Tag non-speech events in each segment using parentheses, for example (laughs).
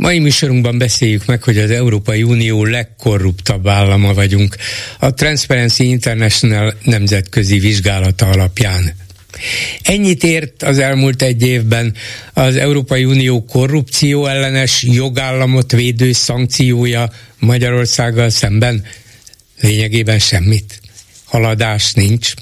Mai műsorunkban beszéljük meg, hogy az Európai Unió legkorruptabb állama vagyunk a Transparency International nemzetközi vizsgálata alapján. Ennyit ért az elmúlt egy évben az Európai Unió korrupció ellenes jogállamot védő szankciója Magyarországgal szemben? Lényegében semmit. Haladás nincs.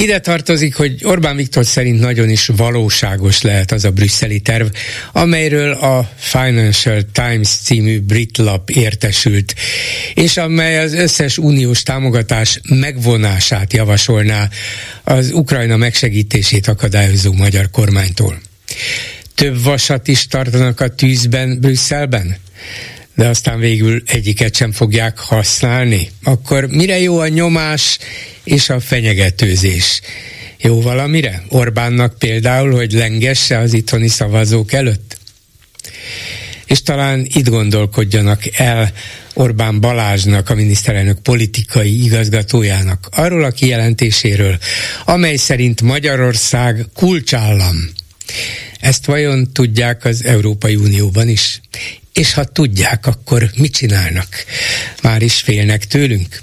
Ide tartozik, hogy Orbán Viktor szerint nagyon is valóságos lehet az a brüsszeli terv, amelyről a Financial Times című brit lap értesült, és amely az összes uniós támogatás megvonását javasolná az Ukrajna megsegítését akadályozó magyar kormánytól. Több vasat is tartanak a tűzben Brüsszelben? De aztán végül egyiket sem fogják használni, akkor mire jó a nyomás és a fenyegetőzés? Jó valamire? Orbánnak például, hogy lengesse az itthoni szavazók előtt? És talán itt gondolkodjanak el Orbán Balázsnak, a miniszterelnök politikai igazgatójának, arról a kijelentéséről, amely szerint Magyarország kulcsállam. Ezt vajon tudják az Európai Unióban is? És ha tudják, akkor mit csinálnak? Már is félnek tőlünk?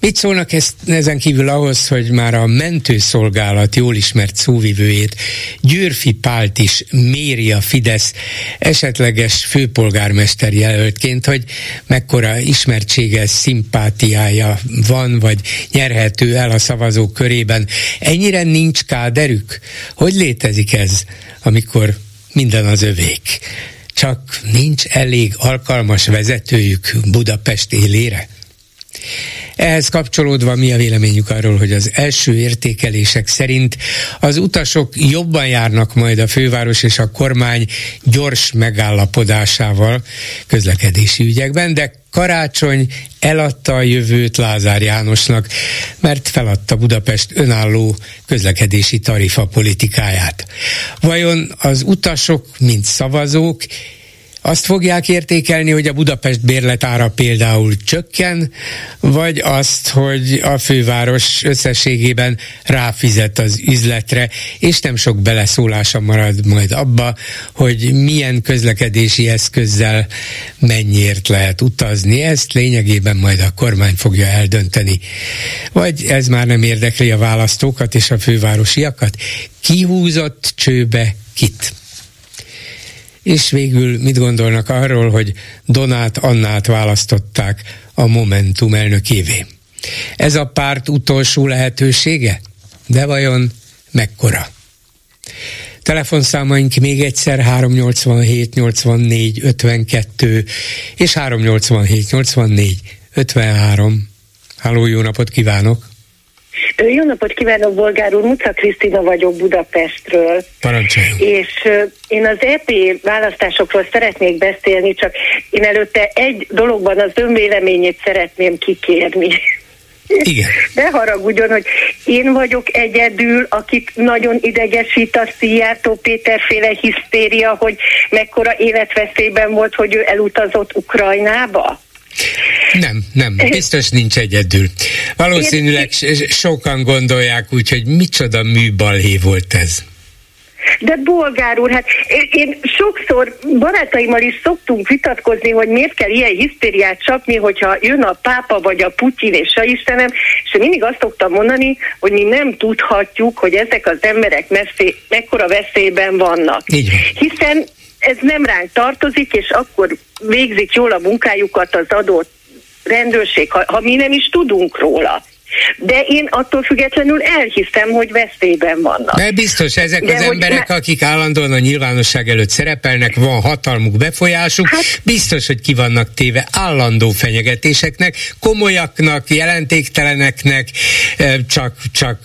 Mit szólnak ezt, ezen kívül ahhoz, hogy már a mentőszolgálat jól ismert szóvivőjét, Győrfi Pált is méri a Fidesz esetleges főpolgármester jelöltként, hogy mekkora ismertsége, szimpátiája van, vagy nyerhető el a szavazók körében. Ennyire nincs káderük? Hogy létezik ez, amikor minden az övék? Csak nincs elég alkalmas vezetőjük Budapest élére? Ehhez kapcsolódva mi a véleményük arról, hogy az első értékelések szerint az utasok jobban járnak majd a főváros és a kormány gyors megállapodásával közlekedési ügyekben, de Karácsony eladta a jövőt Lázár Jánosnak, mert feladta Budapest önálló közlekedési tarifa politikáját. Vajon az utasok, mint szavazók, azt fogják értékelni, hogy a Budapest bérletára például csökken, vagy azt, hogy a főváros összességében ráfizet az üzletre, és nem sok beleszólása marad majd abba, hogy milyen közlekedési eszközzel mennyiért lehet utazni. Ezt lényegében majd a kormány fogja eldönteni. Vagy ez már nem érdekli a választókat és a fővárosiakat? Kihúzott csőbe kit? És végül mit gondolnak arról, hogy Donát Annát választották a Momentum elnökévé. Ez a párt utolsó lehetősége? De vajon mekkora? Telefonszámaink még egyszer 387 84 52 és 387 84 53. Háló, jó napot kívánok! Jó napot kívánok, Bolgár úr! Muca Krisztina vagyok Budapestről. Parancsoljon! És én az EP választásokról szeretnék beszélni, csak én előtte egy dologban az önvéleményét szeretném kikérni. Igen. (laughs) De haragudjon, hogy én vagyok egyedül, akit nagyon idegesít a Szijjártó Péterféle hisztéria, hogy mekkora életveszélyben volt, hogy ő elutazott Ukrajnába. Nem, nem, biztos nincs egyedül. Valószínűleg sokan gondolják úgy, hogy micsoda műbalhé volt ez. De bolgár úr, hát én sokszor barátaimmal is szoktunk vitatkozni, hogy miért kell ilyen hisztériát csapni, hogyha jön a pápa vagy a Putyin és a Istenem, és mindig azt szoktam mondani, hogy mi nem tudhatjuk, hogy ezek az emberek messzé, mekkora veszélyben vannak. Van. Hiszen ez nem ránk tartozik, és akkor végzik jól a munkájukat az adott rendőrség, ha, ha mi nem is tudunk róla. De én attól függetlenül elhiszem, hogy veszélyben vannak. De biztos, ezek de az emberek, ne... akik állandóan a nyilvánosság előtt szerepelnek, van hatalmuk, befolyásuk, hát... biztos, hogy ki vannak téve állandó fenyegetéseknek, komolyaknak, jelentékteleneknek, csak, csak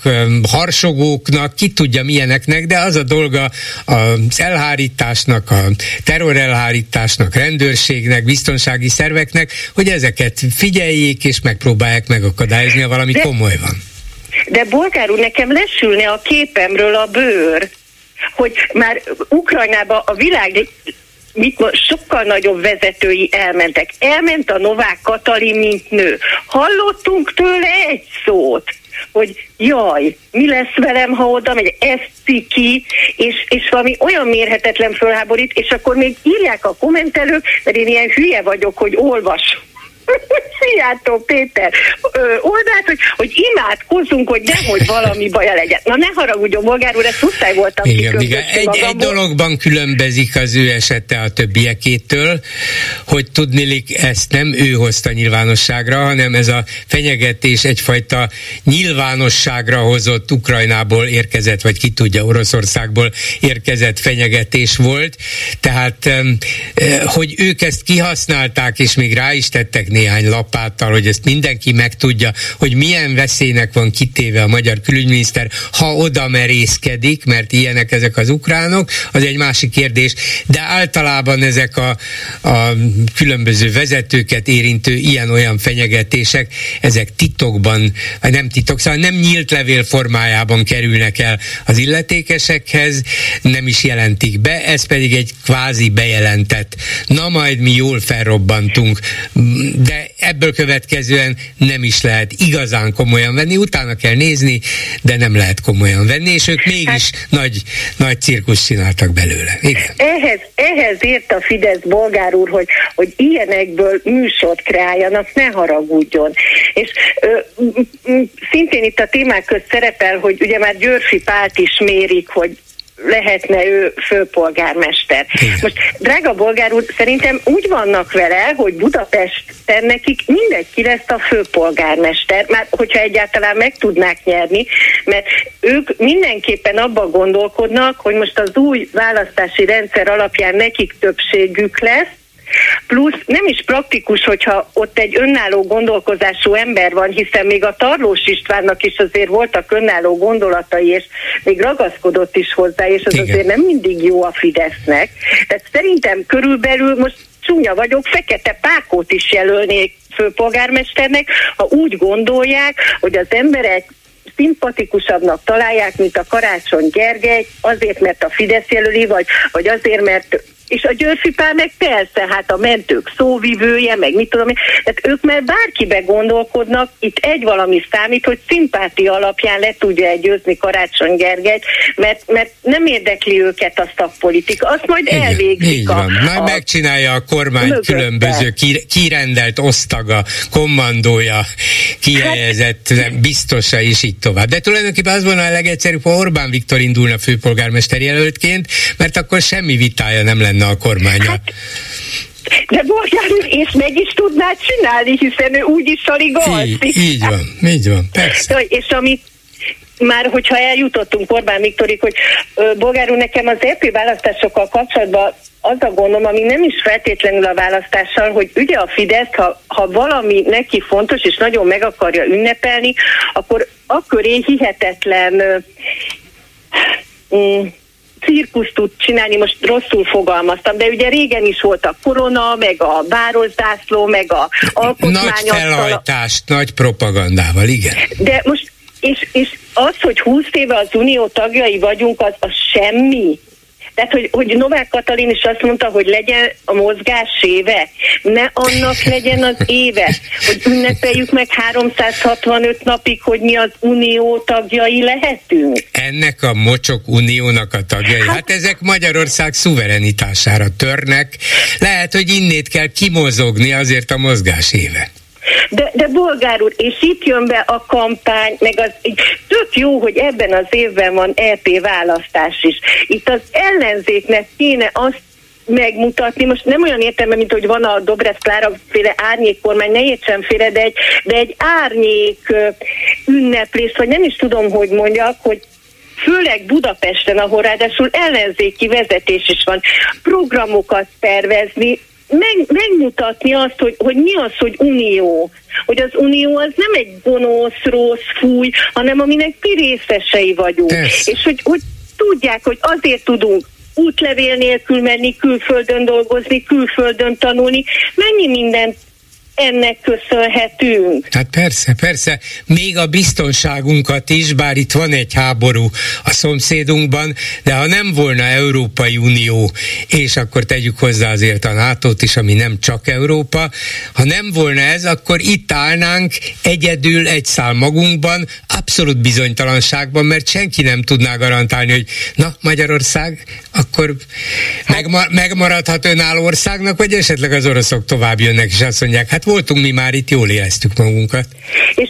harsogóknak, ki tudja milyeneknek, de az a dolga az elhárításnak, a terrorelhárításnak, rendőrségnek, biztonsági szerveknek, hogy ezeket figyeljék és megpróbálják megakadályozni, ha valami de, komoly van. De bolgár úr, nekem lesülne a képemről a bőr, hogy már Ukrajnába a világ mit mond, sokkal nagyobb vezetői elmentek. Elment a Novák Katalin, mint nő. Hallottunk tőle egy szót hogy jaj, mi lesz velem, ha oda megy, ez ciki, és, és valami olyan mérhetetlen fölháborít, és akkor még írják a kommentelők, mert én ilyen hülye vagyok, hogy olvasom (laughs) Szijjártó Péter oldalt, hogy, hogy imádkozzunk, hogy nehogy valami baja legyen. Na ne haragudjon, Bolgár úr, ezt muszáj voltam igen, igen. Egy, egy dologban különbözik az ő esete a többiekétől, hogy tudnilik ezt nem ő hozta nyilvánosságra, hanem ez a fenyegetés egyfajta nyilvánosságra hozott Ukrajnából érkezett, vagy ki tudja, Oroszországból érkezett fenyegetés volt. Tehát, hogy ők ezt kihasználták, és még rá is tettek néhány lapáttal, hogy ezt mindenki megtudja, hogy milyen veszélynek van kitéve a magyar külügyminiszter, ha oda merészkedik, mert ilyenek ezek az ukránok, az egy másik kérdés, de általában ezek a, a különböző vezetőket érintő ilyen-olyan fenyegetések, ezek titokban, nem titok, szóval nem nyílt levél formájában kerülnek el az illetékesekhez, nem is jelentik be, ez pedig egy kvázi bejelentett. Na majd mi jól felrobbantunk, de ebből következően nem is lehet igazán komolyan venni, utána kell nézni, de nem lehet komolyan venni, és ők mégis hát, nagy, nagy cirkusz csináltak belőle. Igen. Ehhez, ehhez ért a Fidesz bolgár úr, hogy, hogy ilyenekből műsort kreáljanak, ne haragudjon. És ö, szintén itt a témák közt szerepel, hogy ugye már Györfi Pált is mérik, hogy lehetne ő főpolgármester. Igen. Most, drága bolgár úr, szerintem úgy vannak vele, hogy Budapesten nekik mindegy ki lesz a főpolgármester, már hogyha egyáltalán meg tudnák nyerni, mert ők mindenképpen abban gondolkodnak, hogy most az új választási rendszer alapján nekik többségük lesz, Plusz nem is praktikus, hogyha ott egy önálló gondolkozású ember van, hiszen még a Tarlós Istvánnak is azért voltak önálló gondolatai, és még ragaszkodott is hozzá, és az Igen. azért nem mindig jó a Fidesznek. Tehát szerintem körülbelül most csúnya vagyok, fekete pákót is jelölnék főpolgármesternek, ha úgy gondolják, hogy az emberek szimpatikusabbnak találják, mint a Karácsony Gergely, azért, mert a Fidesz jelöli, vagy, vagy azért, mert és a Györfi Pál meg persze, hát a mentők szóvivője, meg mit tudom én, tehát ők már bárkibe gondolkodnak, itt egy valami számít, hogy szimpátia alapján le tudja győzni Karácsony Gergelyt, mert, mert nem érdekli őket a szakpolitika, azt majd Igen, elvégzik. Így van. A, majd a, megcsinálja a kormány mögötte. különböző kirendelt osztaga, kommandója, kihelyezett hát, biztosa, és így tovább. De tulajdonképpen az volna a legegyszerűbb, ha Orbán Viktor indulna főpolgármester jelöltként, mert akkor semmi vitája nem lenne a kormánya. Hát, de úr, és meg is tudná csinálni, hiszen ő úgyis alig alszik. Így, így van, így van, persze. És amit már hogyha eljutottunk Orbán Viktorik, hogy Bolgár úr, nekem az EP választásokkal kapcsolatban az a gondom, ami nem is feltétlenül a választással, hogy ugye a Fidesz, ha, ha valami neki fontos, és nagyon meg akarja ünnepelni, akkor akkor én hihetetlen mm, cirkusz tud csinálni, most rosszul fogalmaztam, de ugye régen is volt a korona, meg a városzászló, meg a alkotmány. Nagy felhajtást, nagy propagandával, igen. De most, és, és az, hogy 20 éve az unió tagjai vagyunk, az, az semmi. Tehát, hogy, hogy Novák Katalin is azt mondta, hogy legyen a mozgás éve, ne annak legyen az éve, hogy ünnepeljük meg 365 napig, hogy mi az unió tagjai lehetünk. Ennek a mocsok uniónak a tagjai, hát, hát ezek Magyarország szuverenitására törnek. Lehet, hogy innét kell kimozogni azért a mozgás éve. De, de bolgár úr, és itt jön be a kampány, meg az tök jó, hogy ebben az évben van EP választás is. Itt az ellenzéknek kéne azt megmutatni. Most nem olyan értelme, mint hogy van a Dobrev Klára féle árnyékkormány, ne értsem félre, de egy, de egy árnyék ünneplés, vagy nem is tudom, hogy mondjak, hogy főleg Budapesten, ahol ráadásul ellenzéki vezetés is van, programokat tervezni, meg, megmutatni azt, hogy, hogy mi az, hogy unió. Hogy az unió az nem egy gonosz, rossz, fúj, hanem aminek mi részesei vagyunk. Tesz. És hogy, hogy tudják, hogy azért tudunk útlevél nélkül menni, külföldön dolgozni, külföldön tanulni, mennyi mindent ennek köszönhetünk. Hát persze, persze, még a biztonságunkat is, bár itt van egy háború a szomszédunkban, de ha nem volna Európai Unió, és akkor tegyük hozzá azért a nato is, ami nem csak Európa, ha nem volna ez, akkor itt állnánk egyedül egy szál magunkban, abszolút bizonytalanságban, mert senki nem tudná garantálni, hogy na, Magyarország, akkor megma- megmaradhat önálló országnak, vagy esetleg az oroszok tovább jönnek, és azt mondják, hát voltunk mi már itt, jól éreztük magunkat. És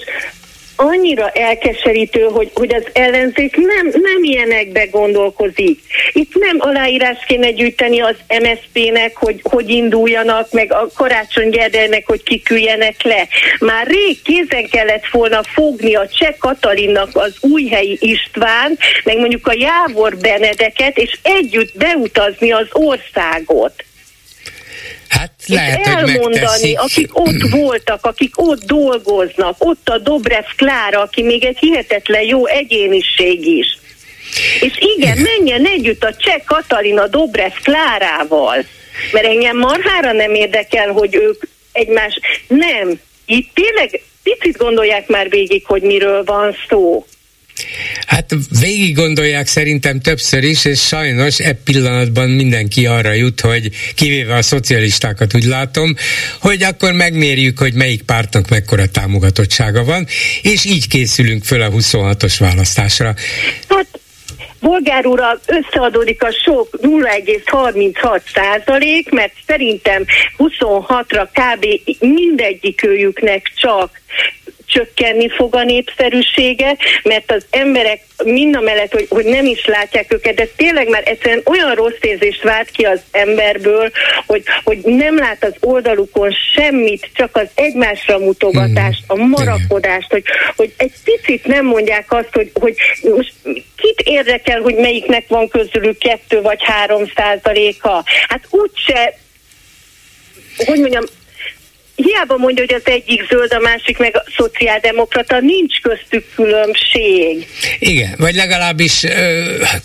annyira elkeserítő, hogy, hogy az ellenzék nem, nem ilyenekbe gondolkozik. Itt nem aláírás kéne gyűjteni az MSZP-nek, hogy, hogy induljanak, meg a Karácsony Gerdelnek, hogy kiküljenek le. Már rég kézen kellett volna fogni a Cseh Katalinnak az újhelyi István, meg mondjuk a Jávor Benedeket, és együtt beutazni az országot. Hát lehet, és elmondani, akik ott voltak, akik ott dolgoznak, ott a Dobrev Klára, aki még egy hihetetlen jó egyéniség is. És igen, menjen együtt a cseh Katalina Dobrev Klárával, mert engem marhára nem érdekel, hogy ők egymás... Nem, itt tényleg picit gondolják már végig, hogy miről van szó. Hát végig gondolják szerintem többször is, és sajnos e pillanatban mindenki arra jut, hogy kivéve a szocialistákat úgy látom, hogy akkor megmérjük, hogy melyik pártnak mekkora támogatottsága van, és így készülünk föl a 26-os választásra. Hát Bolgár úrral összeadódik a sok 0,36 százalék, mert szerintem 26-ra kb. mindegyikőjüknek csak csökkenni fog a népszerűsége, mert az emberek mind a mellett, hogy, hogy nem is látják őket, de tényleg már egyszerűen olyan rossz érzést vált ki az emberből, hogy, hogy nem lát az oldalukon semmit, csak az egymásra mutogatást, a marakodást, hogy, hogy egy picit nem mondják azt, hogy, hogy most kit érdekel, hogy melyiknek van közülük kettő vagy három százaléka. Hát úgyse hogy mondjam, hiába mondja, hogy az egyik zöld, a másik meg a szociáldemokrata, nincs köztük különbség. Igen, vagy legalábbis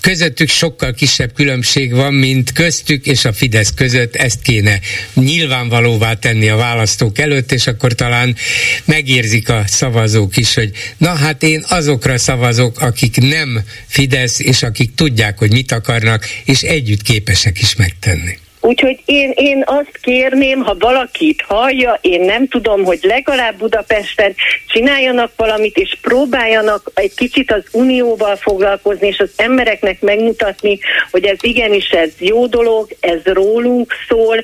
közöttük sokkal kisebb különbség van, mint köztük és a Fidesz között, ezt kéne nyilvánvalóvá tenni a választók előtt, és akkor talán megérzik a szavazók is, hogy na hát én azokra szavazok, akik nem Fidesz, és akik tudják, hogy mit akarnak, és együtt képesek is megtenni. Úgyhogy én, én azt kérném, ha valakit hallja, én nem tudom, hogy legalább Budapesten csináljanak valamit, és próbáljanak egy kicsit az unióval foglalkozni, és az embereknek megmutatni, hogy ez igenis ez jó dolog, ez rólunk szól,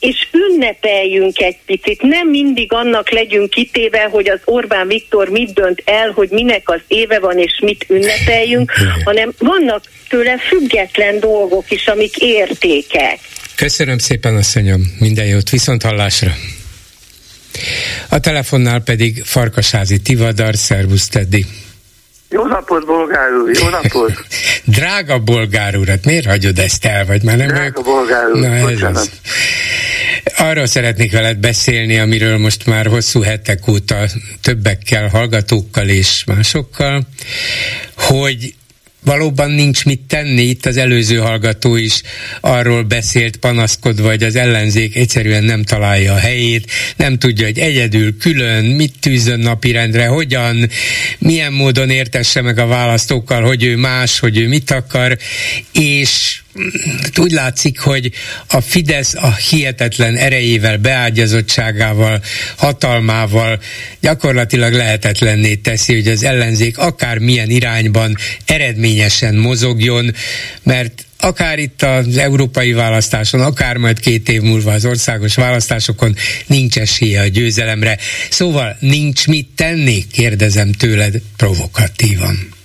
és ünnepeljünk egy picit. Nem mindig annak legyünk kitéve, hogy az Orbán Viktor mit dönt el, hogy minek az éve van, és mit ünnepeljünk, hanem vannak tőle független dolgok is, amik értékek. Köszönöm szépen, asszonyom. Minden jót. Viszont hallásra. A telefonnál pedig Farkasázi Tivadar, szervusz Teddy. Jó napot, bolgár úr, jó napot! (laughs) Drága bolgár úr, hát miért hagyod ezt el, vagy már nem? Drága bolgár úr, Na, ez az. Arról szeretnék veled beszélni, amiről most már hosszú hetek óta többekkel, hallgatókkal és másokkal, hogy valóban nincs mit tenni. Itt az előző hallgató is arról beszélt panaszkodva, hogy az ellenzék egyszerűen nem találja a helyét, nem tudja, hogy egyedül, külön, mit tűzön napirendre, hogyan, milyen módon értesse meg a választókkal, hogy ő más, hogy ő mit akar, és úgy látszik, hogy a Fidesz a hihetetlen erejével, beágyazottságával, hatalmával gyakorlatilag lehetetlenné teszi, hogy az ellenzék akár milyen irányban eredményesen mozogjon, mert akár itt az európai választáson, akár majd két év múlva az országos választásokon nincs esélye a győzelemre. Szóval nincs mit tenni, kérdezem tőled provokatívan.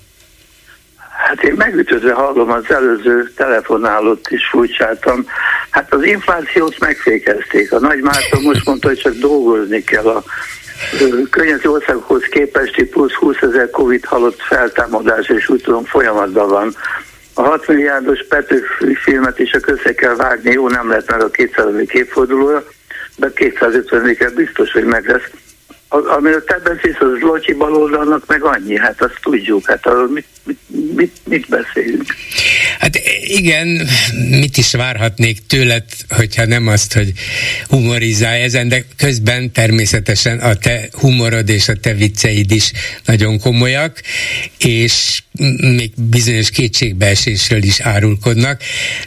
Hát én megütözve hallom az előző telefonálót is furcsáltam. Hát az inflációt megfékezték. A Nagy Márton most mondta, hogy csak dolgozni kell a környező országokhoz képesti plusz 20 ezer Covid halott feltámadás, és úgy tudom folyamatban van. A 6 milliárdos Petőfi filmet is a össze kell vágni, jó, nem lehet meg a 200. évfordulóra, de 250 biztos, hogy meg lesz amiről te beszélsz, az Locsi baloldalnak meg annyi, hát azt tudjuk, hát arról mit, mit, mit, mit beszélünk. Hát igen, mit is várhatnék tőled, hogyha nem azt, hogy humorizálj ezen, de közben természetesen a te humorod és a te vicceid is nagyon komolyak, és még bizonyos kétségbeesésről is árulkodnak,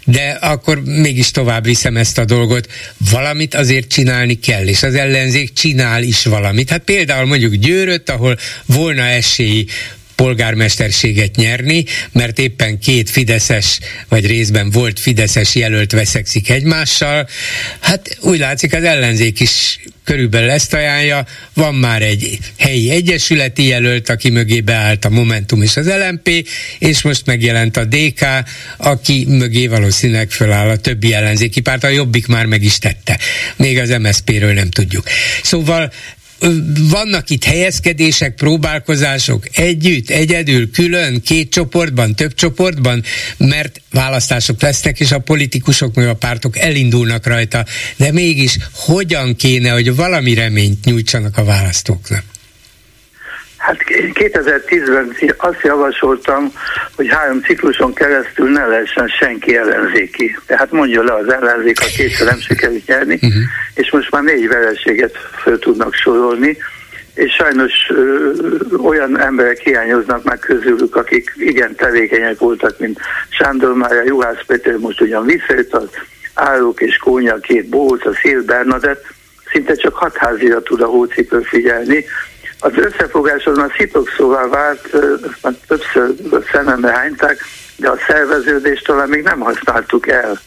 de akkor mégis tovább viszem ezt a dolgot. Valamit azért csinálni kell, és az ellenzék csinál is valamit. Hát például mondjuk Győröt, ahol volna esély polgármesterséget nyerni, mert éppen két fideszes, vagy részben volt fideszes jelölt veszekszik egymással. Hát úgy látszik az ellenzék is körülbelül ezt ajánlja. Van már egy helyi egyesületi jelölt, aki mögé beállt a Momentum és az LMP, és most megjelent a DK, aki mögé valószínűleg föláll a többi ellenzéki párt, a Jobbik már meg is tette. Még az MSZP-ről nem tudjuk. Szóval vannak itt helyezkedések, próbálkozások együtt, egyedül, külön, két csoportban, több csoportban, mert választások lesznek, és a politikusok meg a pártok elindulnak rajta, de mégis hogyan kéne, hogy valami reményt nyújtsanak a választóknak? Hát 2010-ben azt javasoltam, hogy három cikluson keresztül ne lehessen senki ellenzéki. Tehát mondja le az ellenzék, ha kétszer nem sikerült nyerni, uh-huh. és most már négy vereséget föl tudnak sorolni, és sajnos ö, olyan emberek hiányoznak meg közülük, akik igen tevékenyek voltak, mint Sándor Mária, Juhász Péter, most ugyan visszajött az Árok és Kónya, két Bóc, a Szél Bernadett, szinte csak hat házira tud a hócipő figyelni, az összefogás az már szitokszóvá vált, már többször szemembe hányták, de a szerveződést talán még nem használtuk el.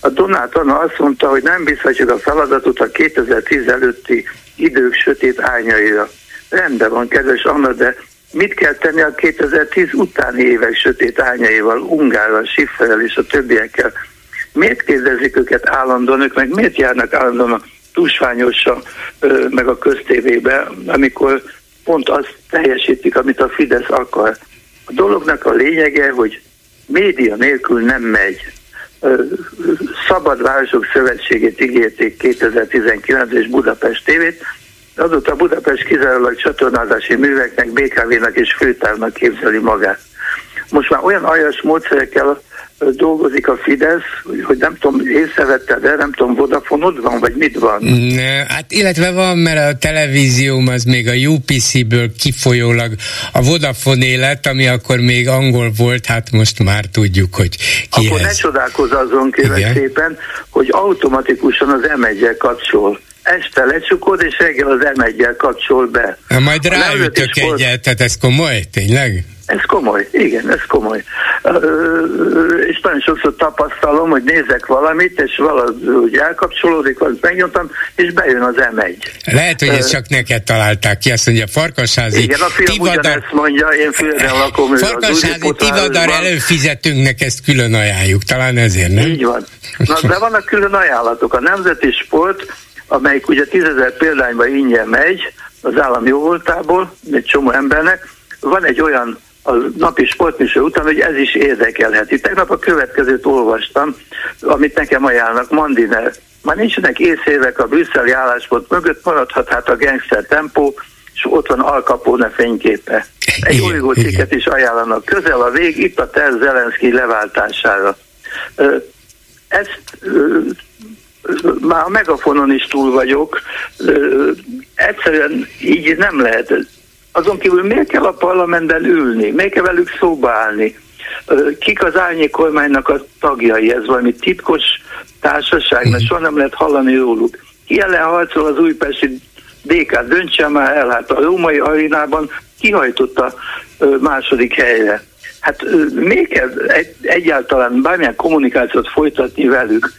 A Donát Anna azt mondta, hogy nem bízhatjuk a feladatot a 2010 előtti idők sötét árnyaira. Rendben van, kedves Anna, de mit kell tenni a 2010 utáni évek sötét árnyaival, Ungárral, Schifferrel és a többiekkel? Miért kérdezik őket állandóan, ők meg miért járnak állandóan a túlsványosan meg a köztévébe, amikor pont azt teljesítik, amit a Fidesz akar. A dolognak a lényege, hogy média nélkül nem megy. Szabad Városok Szövetségét ígérték 2019 és Budapest tévét, azóta Budapest kizárólag csatornázási műveknek, BKV-nak és főtárnak képzeli magát. Most már olyan aljas módszerekkel dolgozik a Fidesz, hogy nem tudom, észrevette, de nem tudom, Vodafonod van, vagy mit van? Hát illetve van, mert a televízióm az még a UPC-ből kifolyólag a Vodafone élet, ami akkor még angol volt, hát most már tudjuk, hogy ki Akkor ez. ne csodálkozz azon kérlek szépen, hogy automatikusan az m kapcsol este lecsukod, és reggel az m kapcsol be. Na, majd ráütök egyet, tehát ez komoly, tényleg? Ez komoly, igen, ez komoly. És nagyon sokszor tapasztalom, hogy nézek valamit, és valahogy elkapcsolódik, valamit megnyomtam, és bejön az M1. Lehet, hogy ezt csak neked találták ki, azt mondja, Farkasházi Igen, a fiam Tivadar... mondja, én füleden lakom. Farkasházi Tivadar előfizetőnknek ezt külön ajánljuk, talán ezért, nem? Így van. Na, de vannak külön ajánlatok. A Nemzeti Sport, amelyik ugye tízezer példányban ingyen megy, az állam jóvoltából, egy csomó embernek, van egy olyan a napi sportműsor után, hogy ez is érdekelheti. Tegnap a következőt olvastam, amit nekem ajánlnak, Mandiner. Már nincsenek észévek a brüsszeli álláspont mögött, maradhat hát a gangster tempó, és ott van Al Capone fényképe. Egy újgó cikket is ajánlanak. Közel a vég, itt a terv Zelenszky leváltására. Ezt már a megafonon is túl vagyok, egyszerűen így nem lehet azon kívül miért kell a parlamentben ülni? Miért kell velük szóba állni? Kik az árnyék kormánynak a tagjai? Ez valami titkos társaság, mert soha nem lehet hallani róluk. Ki ellen harcol az újpesti DK? Döntse már el, hát a római arénában kihajtotta második helyre. Hát még kell egy, egyáltalán bármilyen kommunikációt folytatni velük?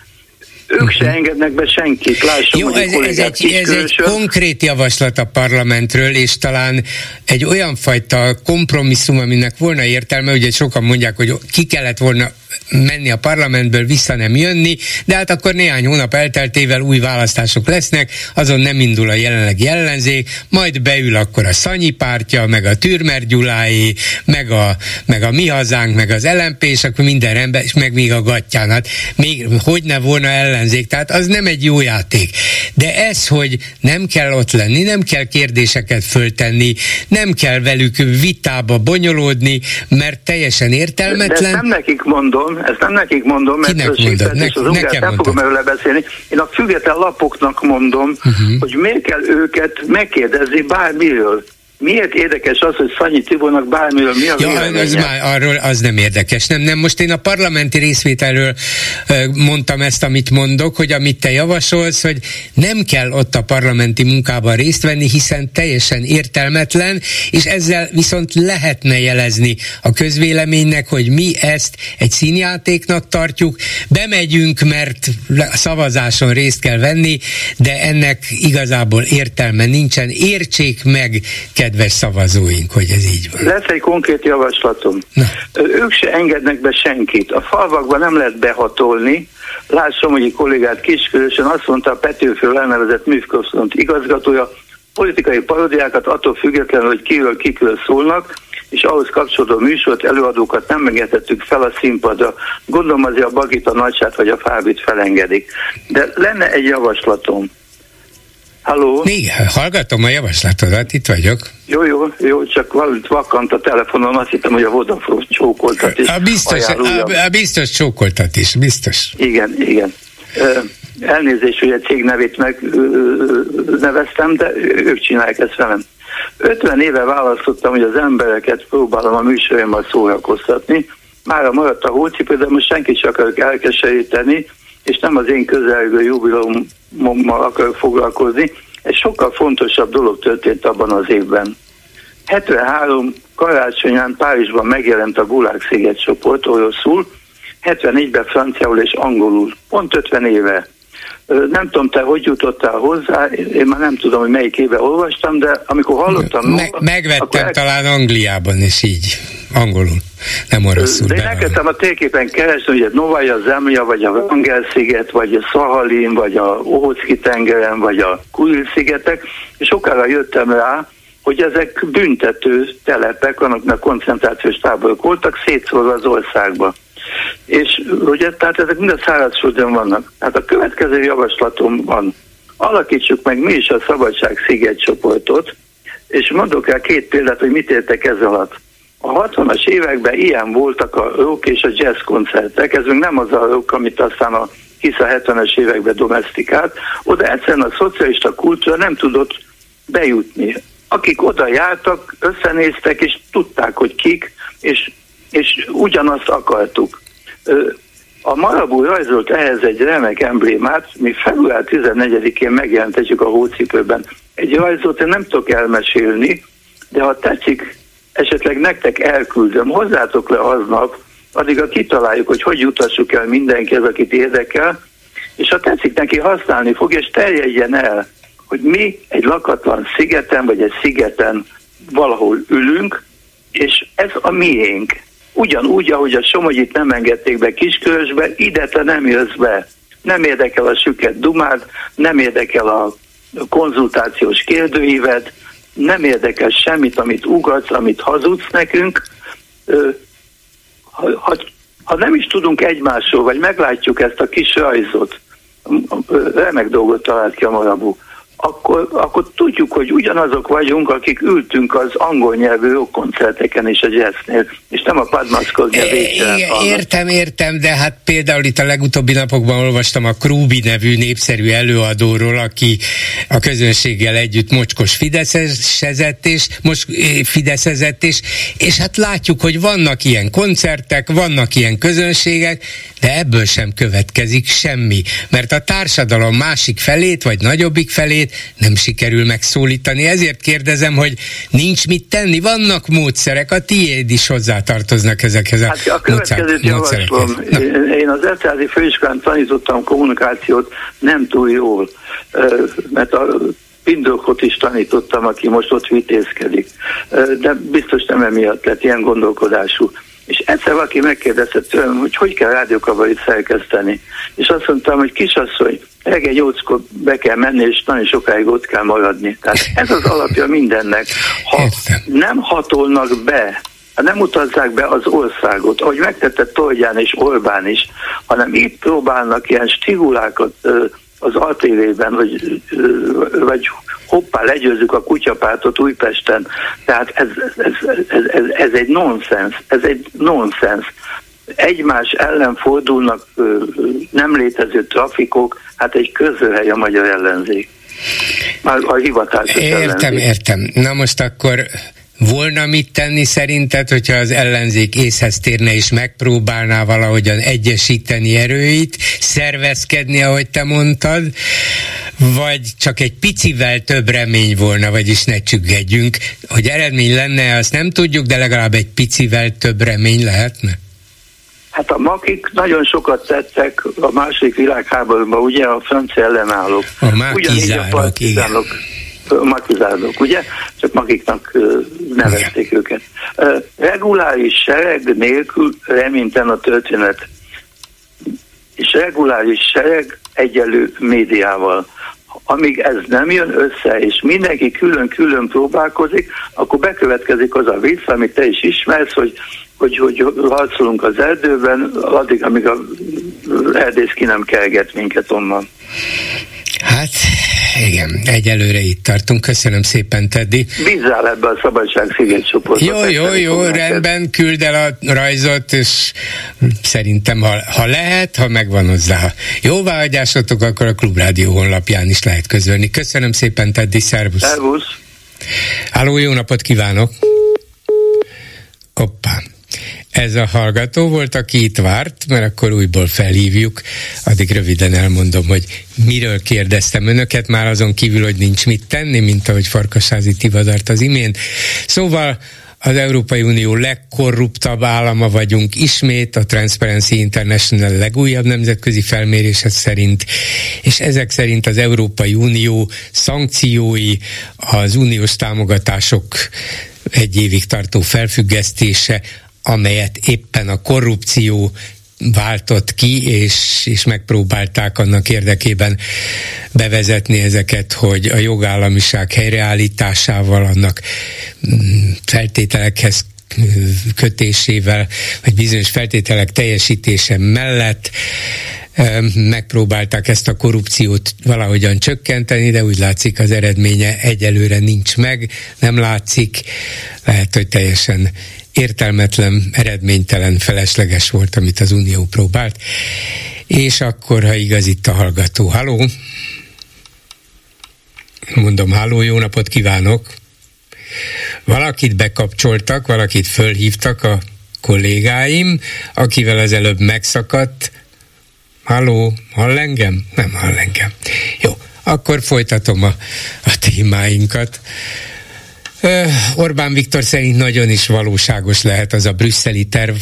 Ők uh-huh. se mhm. engednek be senkit, lássuk, Jó, ez, ez, egy, ez egy konkrét javaslat a parlamentről, és talán egy olyan fajta kompromisszum, aminek volna értelme, ugye sokan mondják, hogy ki kellett volna menni a parlamentből, vissza nem jönni, de hát akkor néhány hónap elteltével új választások lesznek, azon nem indul a jelenlegi ellenzék, majd beül akkor a Szanyi pártja, meg a Türmer Gyuláé, meg a, meg a Mi Hazánk, meg az LMP, és akkor minden rendben, és meg még a Gattyán. Hát még hogy ne volna ellenzék, tehát az nem egy jó játék. De ez, hogy nem kell ott lenni, nem kell kérdéseket föltenni, nem kell velük vitába bonyolódni, mert teljesen értelmetlen. De ezt nem nekik mondom, ezt nem nekik mondom, mert Kinek mondod? Ne, az nekem nem fogom erről beszélni. Én a független lapoknak mondom, uh-huh. hogy miért kell őket megkérdezni bármiről. Miért érdekes az, hogy Szanyi Tibornak bármiről mi a ja, az már, arról az nem érdekes. Nem, nem, most én a parlamenti részvételről mondtam ezt, amit mondok, hogy amit te javasolsz, hogy nem kell ott a parlamenti munkában részt venni, hiszen teljesen értelmetlen, és ezzel viszont lehetne jelezni a közvéleménynek, hogy mi ezt egy színjátéknak tartjuk, bemegyünk, mert szavazáson részt kell venni, de ennek igazából értelme nincsen. Értsék meg, kedves szavazóink, hogy ez így van. Lesz egy konkrét javaslatom. Na. Ők se engednek be senkit. A falvakban nem lehet behatolni. Lássam, hogy egy kollégát kiskörösen azt mondta a Petőfől elnevezett művközpont igazgatója, politikai parodiákat attól függetlenül, hogy kiről kikről szólnak, és ahhoz kapcsolódó műsort, előadókat nem engedhettük fel a színpadra. Gondolom azért a Bagit, a Nagysát vagy a Fábit felengedik. De lenne egy javaslatom Halló? Igen, hallgatom a javaslatodat, itt vagyok. Jó, jó, jó, csak valamit vakant a telefonon, azt hittem, hogy a Vodafone csókoltat is. A biztos, a, a biztos csókoltat is, biztos. Igen, igen. Elnézést, hogy egy cég nevét megneveztem, de ők csinálják ezt velem. 50 éve választottam, hogy az embereket próbálom a műsorommal szórakoztatni. Mára maradt a hócipő, de most senki csak akarok elkeseríteni, és nem az én közelgő jubileumommal akarok foglalkozni. Egy sokkal fontosabb dolog történt abban az évben. 73 karácsonyán Párizsban megjelent a Gulag sziget csoport oroszul, 74-ben franciául és angolul, pont 50 éve. Nem tudom, te hogy jutottál hozzá, én már nem tudom, hogy melyik éve olvastam, de amikor hallottam... Me- megvettem el... talán Angliában is így, angolul, nem oroszul. De én elkezdtem a térképen keresni, hogy a Novaja Zemlya, vagy a Angel-sziget, vagy a Szahalin, vagy a Ohocki tengeren, vagy a Kuril-szigetek, és sokára jöttem rá, hogy ezek büntető telepek, annak koncentrációs táborok voltak, szétszórva az országba. És ugye, tehát ezek mind a szárazföldön vannak. Hát a következő javaslatom van, alakítsuk meg mi is a Szabadság Sziget csoportot, és mondok el két példát, hogy mit értek ez alatt. A 60-as években ilyen voltak a rock és a jazz koncertek, ez még nem az a rock, amit aztán a hisz a 70-es években domestikált, oda egyszerűen a szocialista kultúra nem tudott bejutni. Akik oda jártak, összenéztek, és tudták, hogy kik, és és ugyanazt akartuk. A Marabú rajzolt ehhez egy remek emblémát, mi február 14-én megjelentetjük a hócipőben. Egy rajzot én nem tudok elmesélni, de ha tetszik, esetleg nektek elküldöm, hozzátok le aznap, addig a kitaláljuk, hogy hogy jutassuk el mindenkihez, akit érdekel, és ha tetszik neki, használni fog, és terjedjen el, hogy mi egy lakatlan szigeten, vagy egy szigeten valahol ülünk, és ez a miénk. Ugyanúgy, ahogy a Somogyit nem engedték be Kiskörösbe, ide te nem jössz be. Nem érdekel a süket dumád, nem érdekel a konzultációs kérdőívet, nem érdekel semmit, amit ugatsz, amit hazudsz nekünk. Ha, ha, ha nem is tudunk egymásról, vagy meglátjuk ezt a kis rajzot, remek dolgot talált ki a Marabú, akkor, akkor tudjuk, hogy ugyanazok vagyunk, akik ültünk az angol nyelvű koncerteken és a jazznél, és nem a padmaszkozni a Értem, értem, de hát például itt a legutóbbi napokban olvastam a Krúbi nevű népszerű előadóról, aki a közönséggel együtt mocskos fideszezett és, most fideszezett és, és hát látjuk, hogy vannak ilyen koncertek, vannak ilyen közönségek, de ebből sem következik semmi, mert a társadalom másik felét, vagy nagyobbik felét nem sikerül megszólítani. Ezért kérdezem, hogy nincs mit tenni, vannak módszerek, a tiéd is hozzátartoznak ezekhez a, hát a következőt javaslom. Én az Eszterházi főiskolán tanítottam kommunikációt nem túl jól, mert a Pindokot is tanítottam, aki most ott vitézkedik. De biztos nem emiatt lett ilyen gondolkodású. És egyszer valaki megkérdezte tőlem, hogy hogy kell rádiókabarit szerkeszteni. És azt mondtam, hogy kisasszony, reggel nyolckor be kell menni, és nagyon sokáig ott kell maradni. Tehát ez az alapja mindennek. Ha nem hatolnak be nem utazzák be az országot, ahogy megtette Tolgyán és Orbán is, hanem itt próbálnak ilyen stigulákat az ATV-ben, hogy, vagy hoppá, legyőzzük a kutyapártot Újpesten. Tehát ez, ez, ez, ez, ez egy nonsens, ez egy nonsens. Egymás ellen fordulnak nem létező trafikok, hát egy közölhely a magyar ellenzék. Már a hivatásos Értem, ellenzék. értem. Na most akkor volna mit tenni szerinted, hogyha az ellenzék észhez térne és megpróbálná valahogyan egyesíteni erőit, szervezkedni, ahogy te mondtad, vagy csak egy picivel több remény volna, vagyis ne csüggedjünk, hogy eredmény lenne, azt nem tudjuk, de legalább egy picivel több remény lehetne? Hát a makik nagyon sokat tettek a második világháborúban, ugye a francia ellenállók. A mákizárok, igen makizálók, ugye? Csak magiknak nevezték őket. Reguláris sereg nélkül reményten a történet. És reguláris sereg egyelő médiával. Amíg ez nem jön össze, és mindenki külön-külön próbálkozik, akkor bekövetkezik az a vicc, amit te is ismersz, hogy hogy, hogy harcolunk az erdőben, addig, amíg a erdész ki nem kelget minket onnan. Hát igen, egyelőre itt tartunk. Köszönöm szépen, Teddy. Bízzál ebbe a Szabadság Sziget csoportba. Jó, jó, jó, rendben, küld el a rajzot, és szerintem, ha, ha lehet, ha megvan hozzá jóváhagyásotok, akkor a Klubrádió honlapján is lehet közölni. Köszönöm szépen, Teddy, szervusz. Szervusz. Háló, jó napot kívánok. Hoppá. Ez a hallgató volt, aki itt várt, mert akkor újból felhívjuk. Addig röviden elmondom, hogy miről kérdeztem önöket, már azon kívül, hogy nincs mit tenni, mint ahogy Farkasázi Tivadart az imént. Szóval az Európai Unió legkorruptabb állama vagyunk ismét, a Transparency International legújabb nemzetközi felmérése szerint, és ezek szerint az Európai Unió szankciói, az uniós támogatások egy évig tartó felfüggesztése amelyet éppen a korrupció váltott ki, és, és megpróbálták annak érdekében bevezetni ezeket, hogy a jogállamiság helyreállításával, annak mm, feltételekhez kötésével, vagy bizonyos feltételek teljesítése mellett megpróbálták ezt a korrupciót valahogyan csökkenteni, de úgy látszik az eredménye egyelőre nincs meg, nem látszik, lehet, hogy teljesen értelmetlen, eredménytelen, felesleges volt, amit az Unió próbált. És akkor, ha igaz itt a hallgató. Halló? Mondom, halló, jó napot kívánok! Valakit bekapcsoltak, valakit fölhívtak a kollégáim, akivel az előbb megszakadt. Halló, hall engem? Nem hall engem. Jó, akkor folytatom a, a témáinkat. Orbán Viktor szerint nagyon is valóságos lehet az a brüsszeli terv,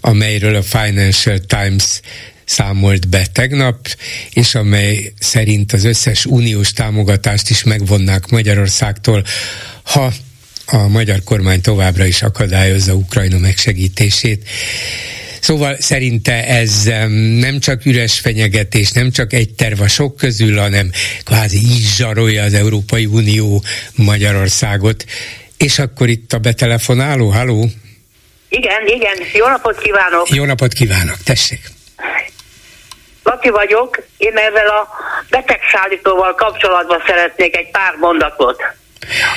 amelyről a Financial Times számolt be tegnap, és amely szerint az összes uniós támogatást is megvonnák Magyarországtól, ha a magyar kormány továbbra is akadályozza Ukrajna megsegítését. Szóval szerinte ez nem csak üres fenyegetés, nem csak egy terv a sok közül, hanem kvázi így zsarolja az Európai Unió Magyarországot. És akkor itt a betelefonáló, haló? Igen, igen, jó napot kívánok! Jó napot kívánok, tessék! Laki vagyok, én ezzel a betegszállítóval kapcsolatban szeretnék egy pár mondatot.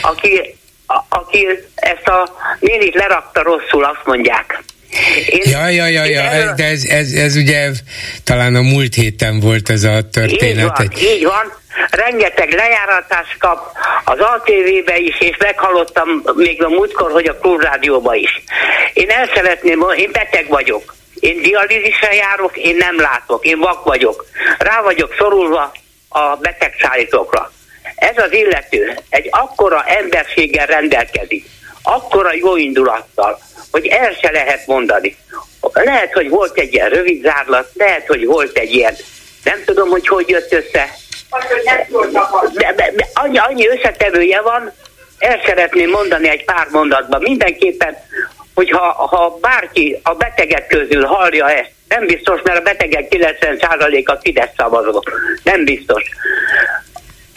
Aki, a, aki ezt a nénit lerakta rosszul, azt mondják. Én, ja, ja, ja, ja erről... de ez, ez, ez ugye talán a múlt héten volt ez a történet. Így van, így van. rengeteg lejáratást kap az ATV-be is, és meghallottam még a múltkor, hogy a klubrádióba is. Én el szeretném, én beteg vagyok. Én dialízisre járok, én nem látok, én vak vagyok. Rá vagyok szorulva a betegszállítókra. ez az illető egy akkora emberséggel rendelkezik, akkora jó indulattal, hogy el se lehet mondani. Lehet, hogy volt egy ilyen rövid zárlat, lehet, hogy volt egy ilyen, nem tudom, hogy hogy jött össze. De, de, de annyi, annyi összetevője van, el szeretném mondani egy pár mondatban. Mindenképpen, hogyha ha bárki a betegek közül hallja ezt, nem biztos, mert a betegek 90%-a Fidesz szavazó. Nem biztos.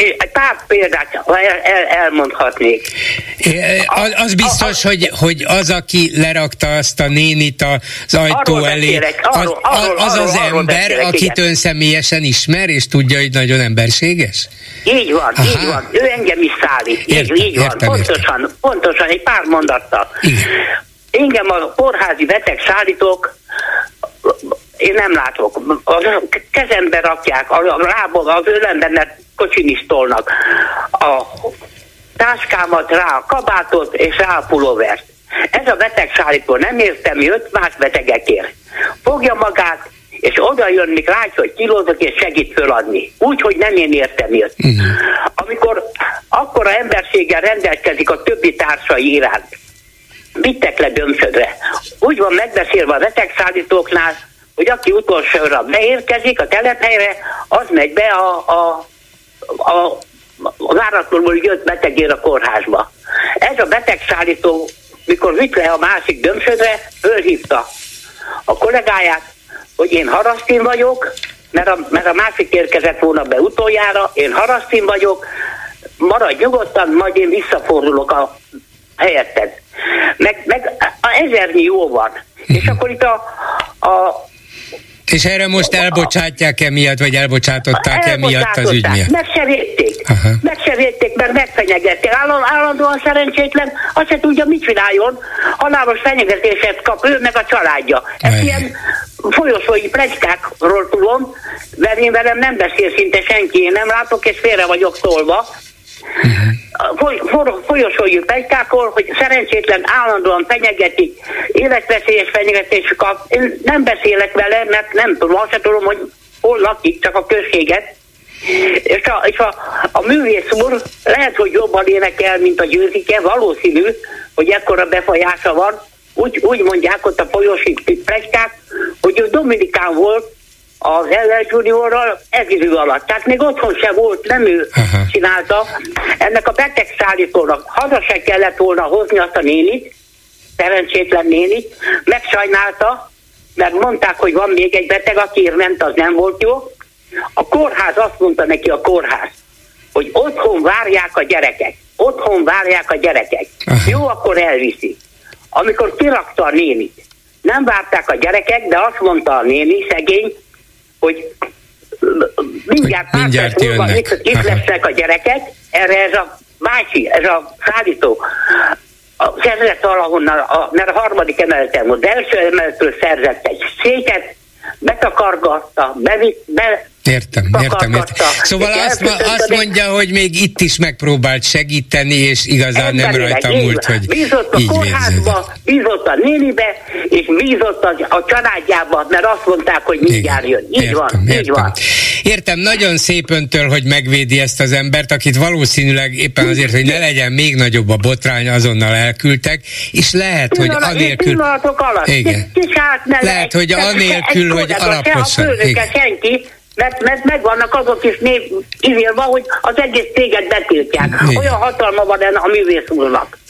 Egy pár példát el, el, elmondhatnék. Az, az biztos, hogy, hogy az, aki lerakta azt a nénit az ajtó arról elé, arról, az, arról, az az arról, ember, beszélek, akit igen. ön személyesen ismer, és tudja, hogy nagyon emberséges? Így van, Aha. így van. Ő engem is szállít. Értem, így, így van. Értem, pontosan, értem. pontosan, egy pár mondattal. Igen. Engem a kórházi beteg szállítók én nem látok. A kezembe rakják, a lábom, az ölemben, mert kocsin is tolnak. A táskámat rá a kabátot, és rá a pulóvert. Ez a betegszállító nem értem, jött más betegekért. Fogja magát, és oda jön, még látja, hogy kilózok, és segít föladni. Úgy, hogy nem én értem jött. Uh-huh. Amikor akkora emberséggel rendelkezik a többi társai iránt, vittek le dömsödre. Úgy van megbeszélve a betegszállítóknál, hogy aki utolsóra beérkezik a telephelyre, az megy be a, a, a, a váratlanul jött betegér a kórházba. Ez a betegszállító, mikor vitt le a másik dömsödre, fölhívta a kollégáját, hogy én harasztin vagyok, mert a, mert a másik érkezett volna be utoljára, én harasztin vagyok, maradj nyugodtan, majd én visszafordulok a helyetted. Meg, meg a ezernyi jó van. És akkor itt a, a és erre most elbocsátják emiatt, vagy elbocsátották emiatt az ügy miatt? Meg se védték. Aha. Meg se védték, mert megfenyegették. Állandóan szerencsétlen, azt se tudja, mit csináljon. Halálos fenyegetését kap ő, meg a családja. Ez Aj. ilyen folyosói plegykákról tudom, mert én velem nem beszél szinte senki, én nem látok, és félre vagyok szólva. Uh-huh. Folyosói pegykákról, hogy szerencsétlen állandóan fenyegetik, életveszélyes fenyegetés kap. Én nem beszélek vele, mert nem tudom, azt tudom, hogy hol lakik, csak a községet. És a, és a, a művész úr lehet, hogy jobban énekel, mint a győzike, valószínű, hogy ekkora befolyása van. Úgy, úgy mondják ott a folyosi plegykák, hogy ő Dominikán volt, az LL Juniorral ez idő alatt. Tehát még otthon se volt, nem ő Aha. csinálta. Ennek a betegszállítónak haza se kellett volna hozni azt a nénit, szerencsétlen nénit, megsajnálta, mert mondták, hogy van még egy beteg, aki ment, az nem volt jó. A kórház azt mondta neki a kórház, hogy otthon várják a gyerekek. Otthon várják a gyerekek. Aha. Jó, akkor elviszi. Amikor kirakta a nénit, nem várták a gyerekek, de azt mondta a néni, szegény, hogy mindjárt, mindjárt múlva itt, itt lesznek a gyerekek, erre ez a bácsi, ez a szállító, a, szerzett valahonnan, a, mert a harmadik emeleten volt, de első emeletről szerzett egy széket, betakargatta, bevitt, be, Értem, értem, értem. Szóval azt, azt mondja, hogy még itt is megpróbált segíteni, és igazán nem rajta múlt, hogy Bízott a így kórházba, bízott a nénibe, és bízott a, a családjába, mert azt mondták, hogy mindjárt jön. Így értem, van, értem. így van. Értem, nagyon szép öntől, hogy megvédi ezt az embert, akit valószínűleg éppen azért, hogy ne legyen még nagyobb a botrány, azonnal elküldtek, és lehet, hogy anélkül... Alatt, igen. Lehet, hogy anélkül, hogy alaposan... Senki, mert, mert megvannak azok is név írva, hogy az egész téged betiltják. Igen. Olyan hatalma van a művész úrnak.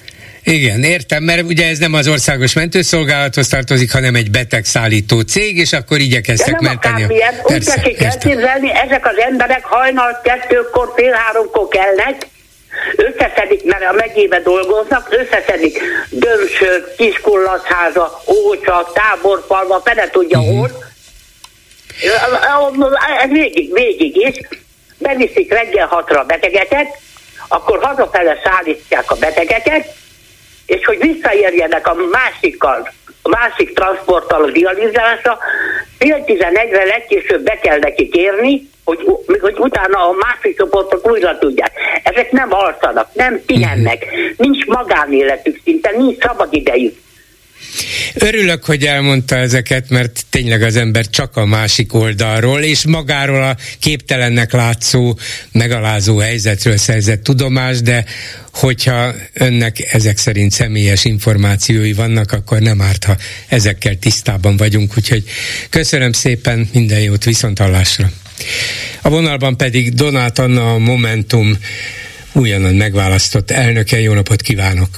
Igen, értem, mert ugye ez nem az országos mentőszolgálathoz tartozik, hanem egy betegszállító cég, és akkor igyekeztek De nem menteni. Akármilyen, a... úgy tessék elképzelni, ezek az emberek hajnal kettőkor, fél háromkor kelnek, összeszedik, mert a megyébe dolgoznak, összeszedik Dömsöd, Kiskullatháza, Ócsa, Táborfalva, fene tudja uh-huh. hol, ez végig, végig is. Beviszik reggel hatra a betegeket, akkor hazafele szállítják a betegeket, és hogy visszaérjenek a másikkal, a másik transporttal a dializálásra, fél tizenegyre legkésőbb be kell neki kérni, hogy, hogy utána a másik csoportok újra tudják. Ezek nem alszanak, nem pihennek, nincs magánéletük szinte, nincs szabad idejük. Örülök, hogy elmondta ezeket, mert tényleg az ember csak a másik oldalról, és magáról a képtelennek látszó, megalázó helyzetről szerzett tudomás, de hogyha önnek ezek szerint személyes információi vannak, akkor nem árt, ha ezekkel tisztában vagyunk. Úgyhogy köszönöm szépen, minden jót, viszont hallásra. A vonalban pedig Donát Anna a Momentum újonnan megválasztott elnöke. Jó napot kívánok!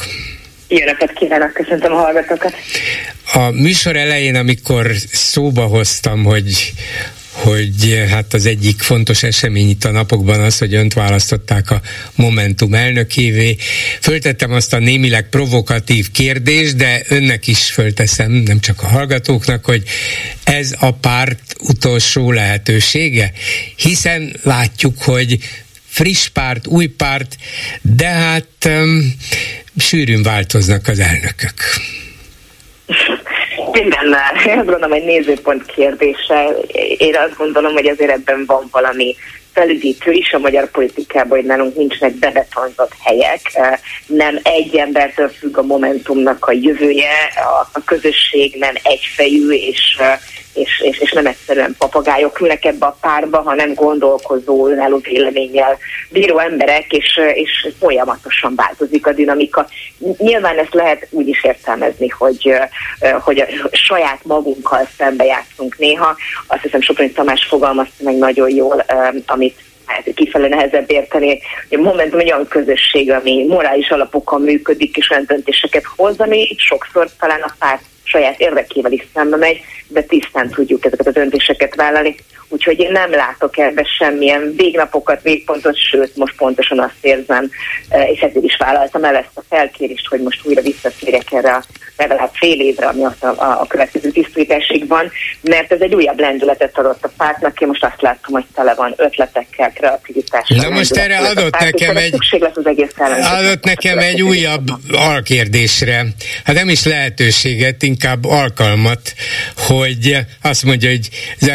Jó napot kívánok, köszöntöm a hallgatókat. A műsor elején, amikor szóba hoztam, hogy hogy hát az egyik fontos esemény itt a napokban az, hogy önt választották a Momentum elnökévé. Föltettem azt a némileg provokatív kérdést, de önnek is fölteszem, nem csak a hallgatóknak, hogy ez a párt utolsó lehetősége, hiszen látjuk, hogy friss párt, új párt, de hát sűrűn változnak az elnökök. Mindennel. Én azt gondolom, hogy nézőpont kérdése. Én azt gondolom, hogy azért ebben van valami felüdítő is a magyar politikában, hogy nálunk nincsenek bebetonzott helyek, nem egy embertől függ a Momentumnak a jövője, a, közösség nem egyfejű, és és, és, és nem egyszerűen papagájok ülnek ebbe a párba, hanem gondolkozó, önálló véleménnyel bíró emberek, és, és folyamatosan változik a dinamika. Nyilván ezt lehet úgy is értelmezni, hogy, hogy a saját magunkkal szembe játszunk néha. Azt hiszem Soproni Tamás fogalmazta meg nagyon jól, amit hát kifele nehezebb érteni, hogy Momentum egy olyan közösség, ami morális alapokon működik, és olyan döntéseket hoz, ami sokszor talán a párt saját érdekével is szembe megy, de tisztán tudjuk ezeket a döntéseket vállalni. Úgyhogy én nem látok ebbe semmilyen végnapokat, végpontot, sőt, most pontosan azt érzem, eh, és ezért is vállaltam el ezt a felkérést, hogy most újra visszatérjek erre a legalább fél évre, ami a, a, a következő tisztításig van, mert ez egy újabb lendületet adott a pártnak. Én most azt látom, hogy tele van ötletekkel, kreativitással. Na most erre adott nekem egy, az egész adott nekem egy újabb alkérdésre. Hát nem is lehetőséget, inkább alkalmat, hogy azt mondja, hogy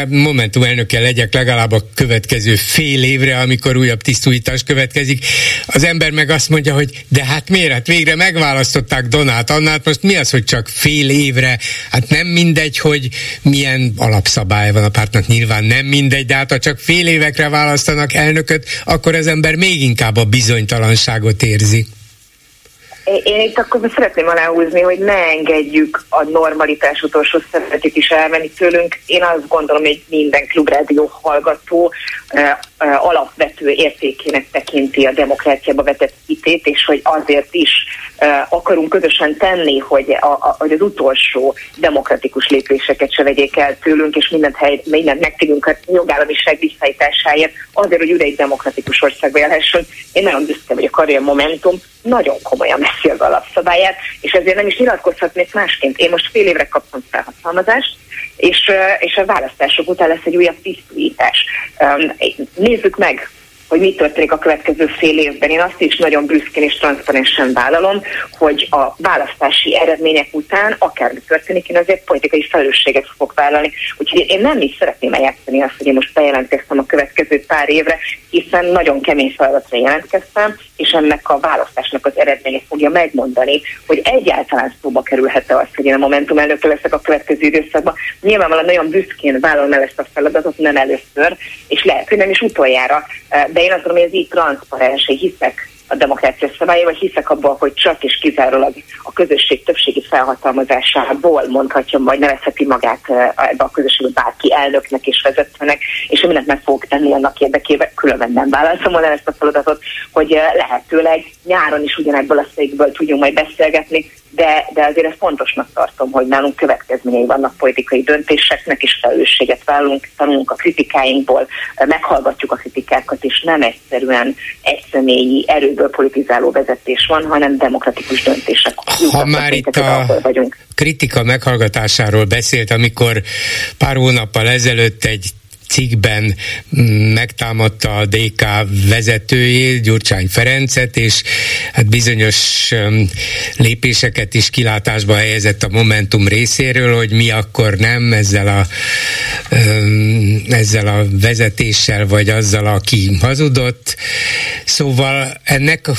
Momentum elnöke legyek legalább a következő fél évre, amikor újabb tisztújítás következik. Az ember meg azt mondja, hogy de hát miért? Hát végre megválasztották Donát Annát, most mi az, hogy csak fél évre? Hát nem mindegy, hogy milyen alapszabály van a pártnak, nyilván nem mindegy, de hát ha csak fél évekre választanak elnököt, akkor az ember még inkább a bizonytalanságot érzi. Én itt akkor szeretném aláhúzni, hogy ne engedjük a normalitás utolsó szeretet is elmenni tőlünk. Én azt gondolom, hogy minden klubrádió hallgató uh, uh, alapvető értékének tekinti a demokráciába vetett hitét, és hogy azért is uh, akarunk közösen tenni, hogy, a, a, hogy az utolsó demokratikus lépéseket se vegyék el tőlünk, és mindent, hely, mindent megtegyünk a jogállamiság visszaításáért, azért, hogy egy demokratikus országba élhessünk. Én nagyon büszke vagyok arra, a Momentum nagyon komolyan veszi az alapszabályát, és ezért nem is nyilatkozhatnék másként. Én most fél évre kaptam felhatalmazást, és, és a választások után lesz egy újabb tisztítás. Nézzük meg, hogy mi történik a következő fél évben. Én azt is nagyon büszkén és transzparensen vállalom, hogy a választási eredmények után akármi történik, én azért politikai felelősséget fogok vállalni. Úgyhogy én nem is szeretném eljátszani azt, hogy én most bejelentkeztem a következő pár évre, hiszen nagyon kemény feladatra jelentkeztem, és ennek a választásnak az eredménye fogja megmondani, hogy egyáltalán szóba kerülhet-e az, hogy én a Momentum elnöke leszek a következő időszakban. Nyilvánvalóan nagyon büszkén vállalom el ezt a feladatot, nem először, és lehet, hogy nem is utoljára, de én azt mondom, hogy ez így transzparens, hiszek a demokrácia szabályával, hiszek abban, hogy csak és kizárólag a közösség többségi felhatalmazásából mondhatja, vagy nevezheti magát ebbe a közösségbe bárki elnöknek és vezetőnek, és mindent meg fogok tenni annak érdekében, különben nem válaszom el ezt a feladatot, hogy lehetőleg nyáron is ugyanebből a székből tudjunk majd beszélgetni, de, de azért ezt fontosnak tartom, hogy nálunk következményei vannak politikai döntéseknek, és felelősséget vállalunk, tanulunk a kritikáinkból, meghallgatjuk a kritikákat, és nem egyszerűen egyszemélyi erőből politizáló vezetés van, hanem demokratikus döntések. Ha már itt a kritika meghallgatásáról beszélt, amikor pár hónappal ezelőtt egy cikkben megtámadta a DK vezetőjét, Gyurcsány Ferencet, és hát bizonyos lépéseket is kilátásba helyezett a Momentum részéről, hogy mi akkor nem ezzel a, ezzel a vezetéssel, vagy azzal, aki hazudott. Szóval ennek,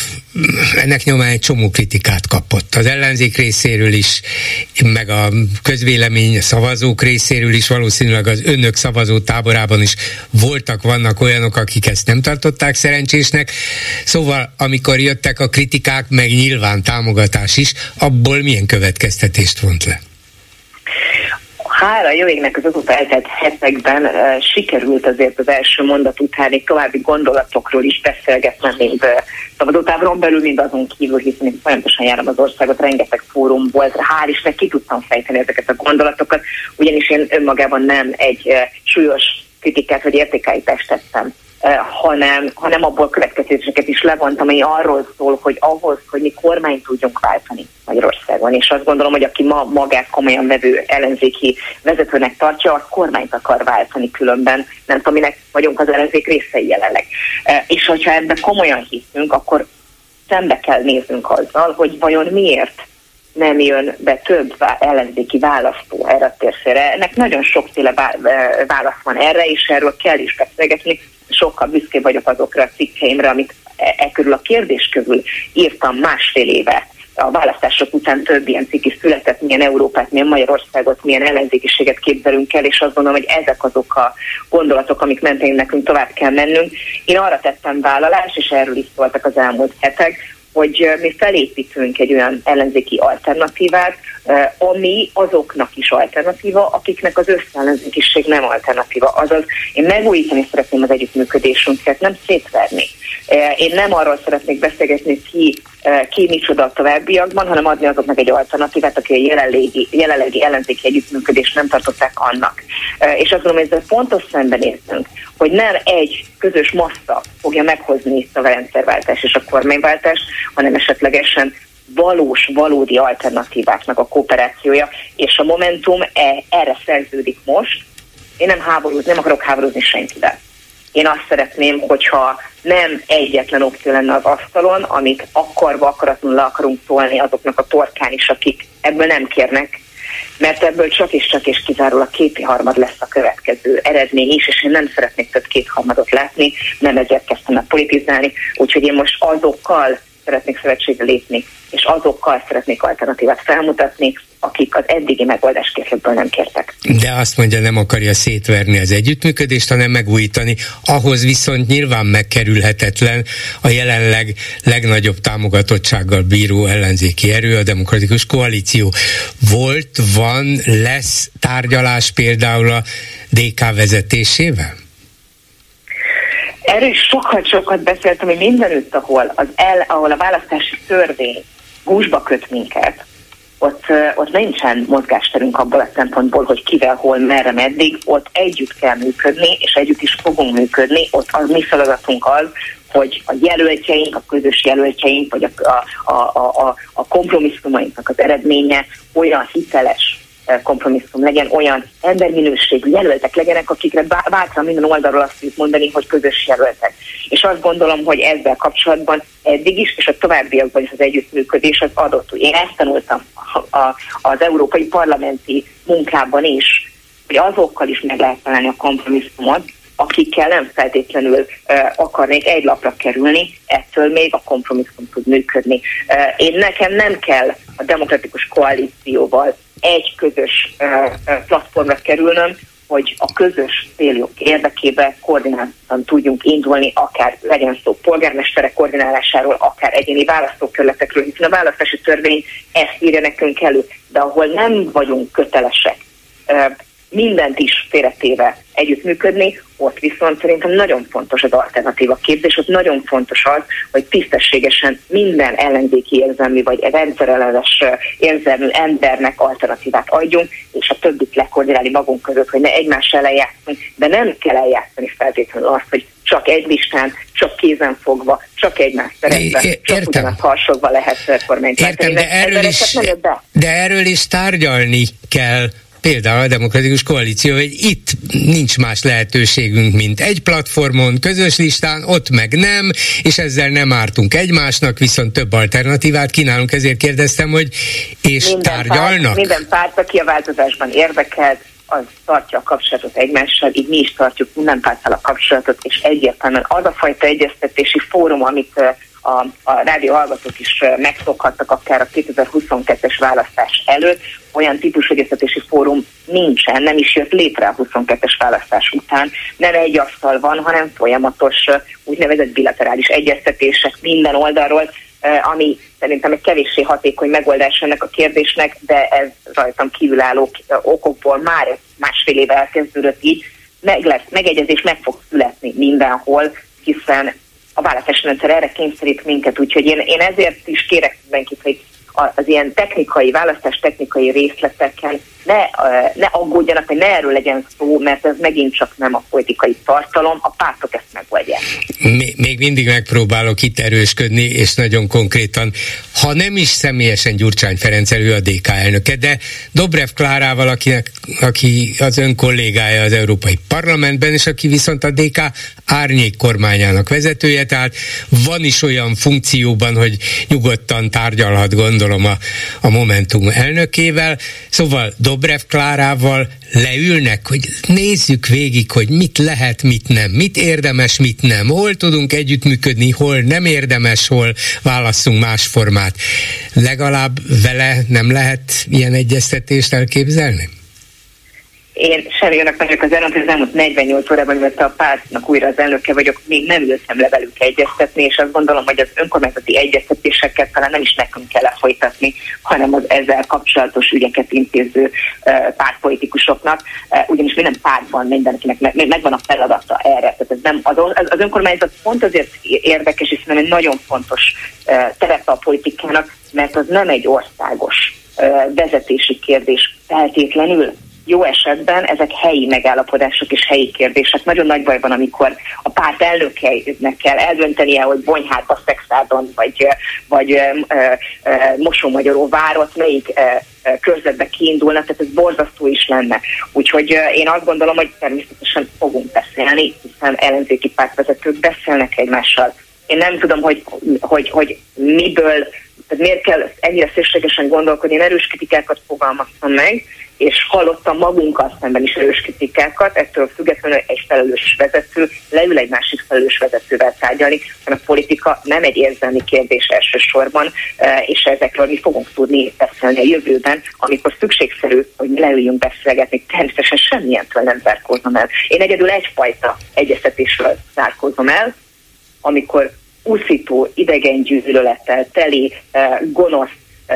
ennek nyomán egy csomó kritikát kapott. Az ellenzék részéről is, meg a közvélemény a szavazók részéről is, valószínűleg az önök szavazó táborában is voltak, vannak olyanok, akik ezt nem tartották szerencsésnek. Szóval, amikor jöttek a kritikák, meg nyilván támogatás is, abból milyen következtetést vont le? hála jó égnek az azóta eltelt hetekben uh, sikerült azért az első mondat után egy további gondolatokról is beszélgetnem, mint uh, szabadótábron belül, mint azon kívül, hiszen én folyamatosan járom az országot, rengeteg fórum volt, hál' Isten ki tudtam fejteni ezeket a gondolatokat, ugyanis én önmagában nem egy uh, súlyos kritikát vagy értékállítást tettem Eh, hanem, hanem abból következtetéseket is levontam, ami arról szól, hogy ahhoz, hogy mi kormányt tudjunk váltani Magyarországon, és azt gondolom, hogy aki ma magát komolyan vevő ellenzéki vezetőnek tartja, az kormányt akar váltani különben, nem tudom, minek vagyunk az ellenzék részei jelenleg. És hogyha ebben komolyan hiszünk, akkor szembe kell néznünk azzal, hogy vajon miért nem jön be több ellenzéki választó erre a térfére. Ennek nagyon sokféle válasz van erre, és erről kell is beszélgetni. Sokkal büszke vagyok azokra a cikkeimre, amit e, e körül a kérdés körül írtam másfél éve a választások után több ilyen cikk is született, milyen Európát, milyen Magyarországot, milyen ellenzékiséget képzelünk el, és azt gondolom, hogy ezek azok a gondolatok, amik mentén nekünk tovább kell mennünk. Én arra tettem vállalást, és erről is szóltak az elmúlt hetek, hogy mi felépítünk egy olyan ellenzéki alternatívát, ami azoknak is alternatíva, akiknek az összellenzékiség nem alternatíva. Azaz én megújítani szeretném az együttműködésünket, nem szétverni. Én nem arról szeretnék beszélgetni, ki, ki micsoda a továbbiakban, hanem adni azoknak egy alternatívát, aki a jelenlegi, jelenlegi ellenzéki együttműködést nem tartották annak. És azt gondolom, ezzel fontos szembenéztünk, hogy nem egy közös massza fogja meghozni itt a rendszerváltás és a kormányváltást, hanem esetlegesen valós, valódi alternatíváknak a kooperációja, és a Momentum e, erre szerződik most. Én nem háborúzni, nem akarok háborúzni senkivel. Én azt szeretném, hogyha nem egyetlen opció lenne az asztalon, amit akarva akaratlanul le akarunk tolni azoknak a torkán is, akik ebből nem kérnek, mert ebből csak és csak és kizárólag kétharmad lesz a következő eredmény is, és én nem szeretnék több kétharmadot látni, nem ezért kezdtem el politizálni, úgyhogy én most azokkal szeretnék szövetségre lépni, és azokkal szeretnék alternatívát felmutatni, akik az eddigi megoldáskészletből nem kértek. De azt mondja, nem akarja szétverni az együttműködést, hanem megújítani. Ahhoz viszont nyilván megkerülhetetlen a jelenleg legnagyobb támogatottsággal bíró ellenzéki erő, a demokratikus koalíció. Volt, van, lesz tárgyalás például a DK vezetésével? Erről sokat-sokat beszéltem, hogy mindenütt, ahol, az el, ahol a választási törvény gúzsba köt minket, ott, ott nincsen mozgásterünk abból a szempontból, hogy kivel, hol, merre, meddig, ott együtt kell működni, és együtt is fogunk működni, ott az mi feladatunk az, hogy a jelöltjeink, a közös jelöltjeink, vagy a, a, a, a, a kompromisszumainknak az eredménye olyan hiteles, kompromisszum legyen, olyan emberminőségű jelöltek legyenek, akikre bátran minden oldalról azt tudjuk mondani, hogy közös jelöltek. És azt gondolom, hogy ezzel kapcsolatban eddig is, és a továbbiakban is az együttműködés az adott. Én ezt tanultam az európai parlamenti munkában is, hogy azokkal is meg lehet találni a kompromisszumot, akikkel nem feltétlenül uh, akarnék egy lapra kerülni, ettől még a kompromisszum tud működni. Uh, én nekem nem kell a demokratikus koalícióval egy közös platformra kerülnöm, hogy a közös céljok érdekében koordináltan tudjunk indulni, akár legyen szó polgármesterek koordinálásáról, akár egyéni választókerületekről, hiszen a választási törvény ezt írja nekünk elő, de ahol nem vagyunk kötelesek mindent is félretéve együttműködni, ott viszont szerintem nagyon fontos az alternatíva képzés, ott nagyon fontos az, hogy tisztességesen minden ellenzéki érzelmű vagy rendszerellenes érzelmű embernek alternatívát adjunk, és a többit lekoordinálni magunk között, hogy ne egymás ellen játszunk, de nem kell eljátszani feltétlenül azt, hogy csak egy listán, csak kézen fogva, csak egymás szeretve, csak ugyanazt harsogva lehet kormányt Értem, de erről, is, de erről is tárgyalni kell például a Demokratikus Koalíció, hogy itt nincs más lehetőségünk, mint egy platformon, közös listán, ott meg nem, és ezzel nem ártunk egymásnak, viszont több alternatívát kínálunk, ezért kérdeztem, hogy és minden tárgyalnak? Párt, minden párt, aki a változásban érdekelt, az tartja a kapcsolatot egymással, így mi is tartjuk minden párttal a kapcsolatot, és egyértelműen az a fajta egyeztetési fórum, amit a, a rádió is megszokhattak akár a 2022-es választás előtt, olyan típusú egyeztetési fórum nincsen, nem is jött létre a 22-es választás után. Nem egy asztal van, hanem folyamatos úgynevezett bilaterális egyeztetések minden oldalról, ami szerintem egy kevéssé hatékony megoldás ennek a kérdésnek, de ez rajtam kívülálló okokból már másfél éve elkezdődött így, meg lesz, megegyezés meg fog születni mindenhol, hiszen a választási rendszer erre kényszerít minket, úgyhogy én, én ezért is kérek mindenkit, hogy az ilyen technikai, választás technikai részleteken ne, ne aggódjanak, hogy ne erről legyen szó, mert ez megint csak nem a politikai tartalom, a pártok ezt megoldják. Még mindig megpróbálok itt erősködni, és nagyon konkrétan, ha nem is személyesen Gyurcsány Ferenc elő a DK elnöke, de Dobrev Klárával, akinek, aki az ön kollégája az Európai Parlamentben, és aki viszont a DK árnyék kormányának vezetője, tehát van is olyan funkcióban, hogy nyugodtan tárgyalhat, gondolom, a, a Momentum elnökével. Szóval Dobrev Klárával leülnek, hogy nézzük végig, hogy mit lehet, mit nem, mit érdemes, mit nem, hol tudunk együttműködni, hol nem érdemes, hol válasszunk más formát. Legalább vele nem lehet ilyen egyeztetést elképzelni? Én önök vagyok az elnök, az elmúlt 48 órában, mert a pártnak újra az elnöke vagyok, még nem ültem le velük egyeztetni, és azt gondolom, hogy az önkormányzati egyeztetéseket talán nem is nekünk kell lefolytatni, hanem az ezzel kapcsolatos ügyeket intéző pártpolitikusoknak, ugyanis minden pártban mindenkinek megvan a feladata erre. Tehát ez nem, az, az önkormányzat pont azért érdekes, és egy nagyon fontos terepe a politikának, mert az nem egy országos vezetési kérdés feltétlenül, jó esetben ezek helyi megállapodások és helyi kérdések. Nagyon nagy baj van, amikor a párt elnökeinek kell eldöntenie, hogy Bonyhátba, Szexádon vagy, vagy ö, ö, Mosómagyaró várot melyik körzetbe kiindulnak, tehát ez borzasztó is lenne. Úgyhogy én azt gondolom, hogy természetesen fogunk beszélni, hiszen ellenzéki pártvezetők beszélnek egymással. Én nem tudom, hogy, hogy, hogy miből, tehát miért kell ennyire szükségesen gondolkodni, én erős kritikákat fogalmaztam meg, és hallottam magunkkal szemben is erős kritikákat, ettől függetlenül egy felelős vezető leül egy másik felelős vezetővel tárgyalni, hanem a politika nem egy érzelmi kérdés elsősorban, e, és ezekről mi fogunk tudni beszélni a jövőben, amikor szükségszerű, hogy leüljünk beszélgetni, természetesen semmilyentől nem zárkózom el. Én egyedül egyfajta egyeztetésről zárkózom el, amikor úszító, idegen gyűlölettel teli, e, gonosz,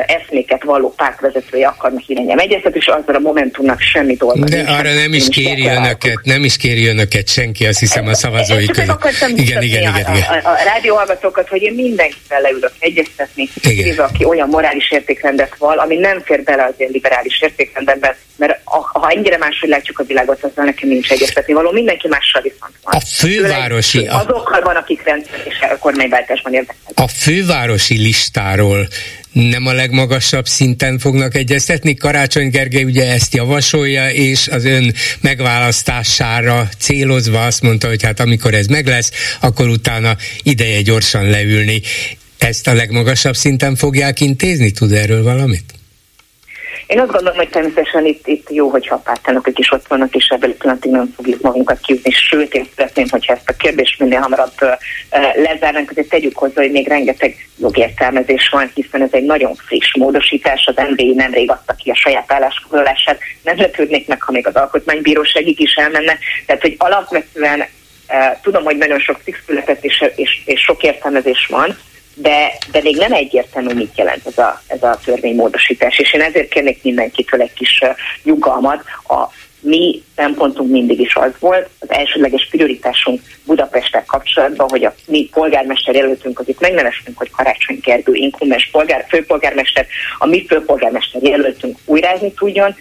eszméket valló pártvezetője akarnak irányem egyeztet, és azzal a Momentumnak semmi dolga. De nincs. arra nem is kéri önöket, nem is kéri önöket senki, azt hiszem a szavazói között. Igen, igen, igen, igen. A, a, a rádióhallgatókat, hogy én mindenkivel leülök egyeztetni, nézve, aki olyan morális értékrendet val, ami nem fér bele az én liberális értékrendemben, mert a, ha ennyire máshogy látjuk a világot, azzal nekem nincs egyeztetni való, mindenki mással viszont van. A fővárosi... Azokkal van, akik rendszer és a kormányváltásban érdekelnek. A fővárosi listáról nem a legmagasabb szinten fognak egyeztetni. Karácsony Gergely ugye ezt javasolja, és az ön megválasztására célozva azt mondta, hogy hát amikor ez meg lesz, akkor utána ideje gyorsan leülni. Ezt a legmagasabb szinten fogják intézni? Tud erről valamit? Én azt gondolom, hogy természetesen itt, itt jó, hogyha a pártelnökök is ott vannak, és ebből pillanatig nem fogjuk magunkat kiúzni, sőt, én szeretném, hogyha ezt a kérdést minél hamarabb lezárnánk, hogy tegyük hozzá, hogy még rengeteg jogértelmezés van, hiszen ez egy nagyon friss módosítás, az MBI nemrég adta ki a saját állásfoglalását, nem lepődnék meg, ha még az alkotmánybíróságig is elmenne, tehát hogy alapvetően tudom, hogy nagyon sok cikk született és, és, és sok értelmezés van, de, de még nem egyértelmű, mit jelent ez a, ez a törvénymódosítás, és én ezért kérnék mindenkitől egy kis nyugalmat. A mi szempontunk mindig is az volt, az elsődleges prioritásunk Budapesttel kapcsolatban, hogy a mi polgármester jelöltünk, akit megneveztünk, hogy Karácsony Gergő inkumbens polgár, főpolgármester, a mi főpolgármester jelöltünk újrázni tudjon,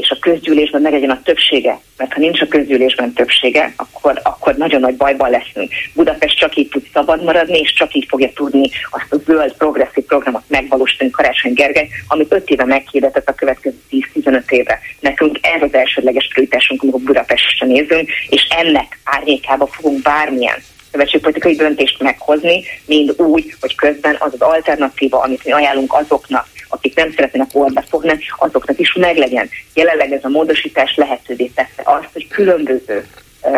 és a közgyűlésben meglegyen a többsége, mert ha nincs a közgyűlésben többsége, akkor, akkor nagyon nagy bajban leszünk. Budapest csak így tud szabad maradni, és csak így fogja tudni azt a zöld progresszív programot megvalósítani Karácsony Gergely, amit öt éve meghirdetett a következő 10-15 évre. Nekünk ez az elsődleges prioritásunk, amikor Budapestre nézünk, és ennek árnyékába fogunk bármilyen szövetségpolitikai döntést meghozni, mind úgy, hogy közben az az alternatíva, amit mi ajánlunk azoknak, akik nem szeretnének orba fogni, azoknak is meglegyen. Jelenleg ez a módosítás lehetővé tette azt, hogy különböző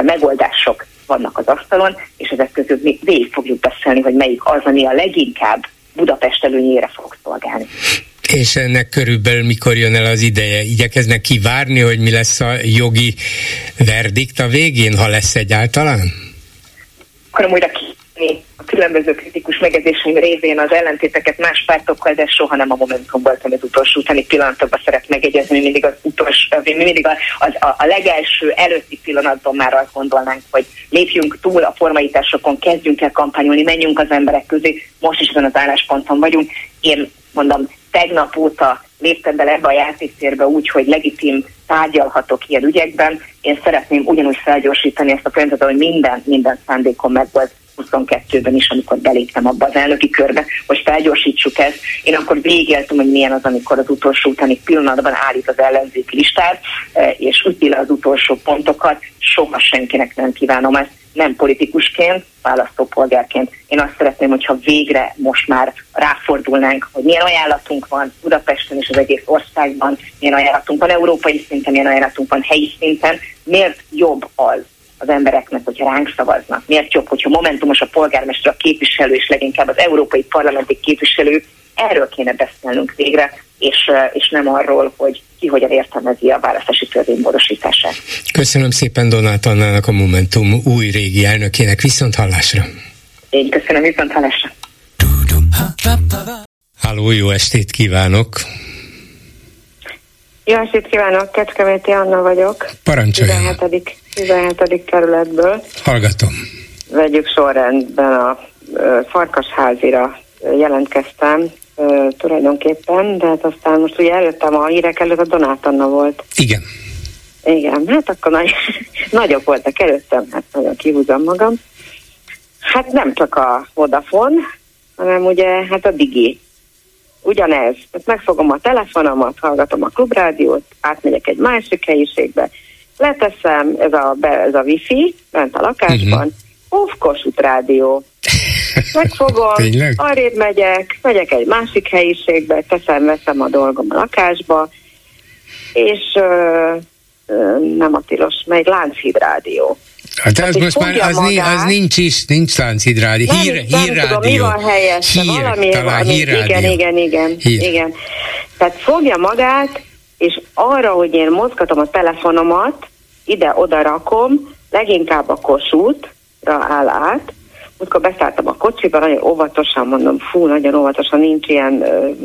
megoldások vannak az asztalon, és ezek közül mi végig fogjuk beszélni, hogy melyik az, ami a leginkább Budapest előnyére fog szolgálni. És ennek körülbelül mikor jön el az ideje? Igyekeznek kivárni, hogy mi lesz a jogi verdikt a végén, ha lesz egyáltalán? Akarom újra ki a különböző kritikus megjegyzéseim révén az ellentéteket más pártokkal, de soha nem a Momentum voltam az utolsó utáni pillanatokban szeret megjegyezni, mi mindig az utolsó, mi mindig a, a, a legelső előtti pillanatban már azt gondolnánk, hogy lépjünk túl a formaitásokon, kezdjünk el kampányolni, menjünk az emberek közé, most is ezen az állásponton vagyunk. Én mondom, tegnap óta léptem bele ebbe a játékszérbe úgy, hogy legitim tárgyalhatok ilyen ügyekben. Én szeretném ugyanúgy felgyorsítani ezt a folyamatot, hogy minden, minden szándékom meg volt 22-ben is, amikor beléptem abba az elnöki körbe, hogy felgyorsítsuk ezt. Én akkor végéltem, hogy milyen az, amikor az utolsó utáni pillanatban állít az ellenzék listát, eh, és üti az utolsó pontokat. Soha senkinek nem kívánom ezt nem politikusként, választópolgárként. Én azt szeretném, hogyha végre most már ráfordulnánk, hogy milyen ajánlatunk van Budapesten és az egész országban, milyen ajánlatunk van európai szinten, milyen ajánlatunk van helyi szinten, miért jobb az, az embereknek, hogyha ránk szavaznak. Miért jobb, hogyha momentumos a polgármester, a képviselő és leginkább az európai parlamenti képviselő, erről kéne beszélnünk végre, és, és nem arról, hogy ki hogyan értelmezi a választási törvény módosítását. Köszönöm szépen Donát Annának a Momentum új régi elnökének. Viszont hallásra! Én köszönöm, viszont hallásra! Háló, jó estét kívánok! Jó estét kívánok, Kecskeméti Anna vagyok. Parancsoljon! 17. 17. kerületből. Hallgatom. Vegyük sorrendben a Farkasházira jelentkeztem tulajdonképpen, de hát aztán most ugye előttem a hírek előtt a Donát Anna volt. Igen. Igen, hát akkor nagy, (laughs) nagyobb voltak előttem, hát nagyon kihúzom magam. Hát nem csak a Vodafone, hanem ugye hát a Digi. Ugyanez. Hát megfogom a telefonomat, hallgatom a klubrádiót, átmegyek egy másik helyiségbe, leteszem, ez a, ez a wifi, bent a lakásban, uh-huh. Off Kossuth rádió. (laughs) Megfogom, arrébb megyek, megyek egy másik helyiségbe, teszem, veszem a dolgom a lakásba, és ö, ö, nem a tilos, meg Lánchíd rádió. Hát az most már az, magát, az nincs is, nincs Lánchíd Hír, nem, hírrádió. Tudom, mi van helyes, hír, valami, talán hírrádió. Igen, igen, igen, hír. igen. Tehát fogja magát, és arra, hogy én mozgatom a telefonomat, ide-oda rakom, leginkább a kosútra áll át, amikor beszálltam a kocsiba, nagyon óvatosan mondom, fú, nagyon óvatosan, nincs ilyen uh,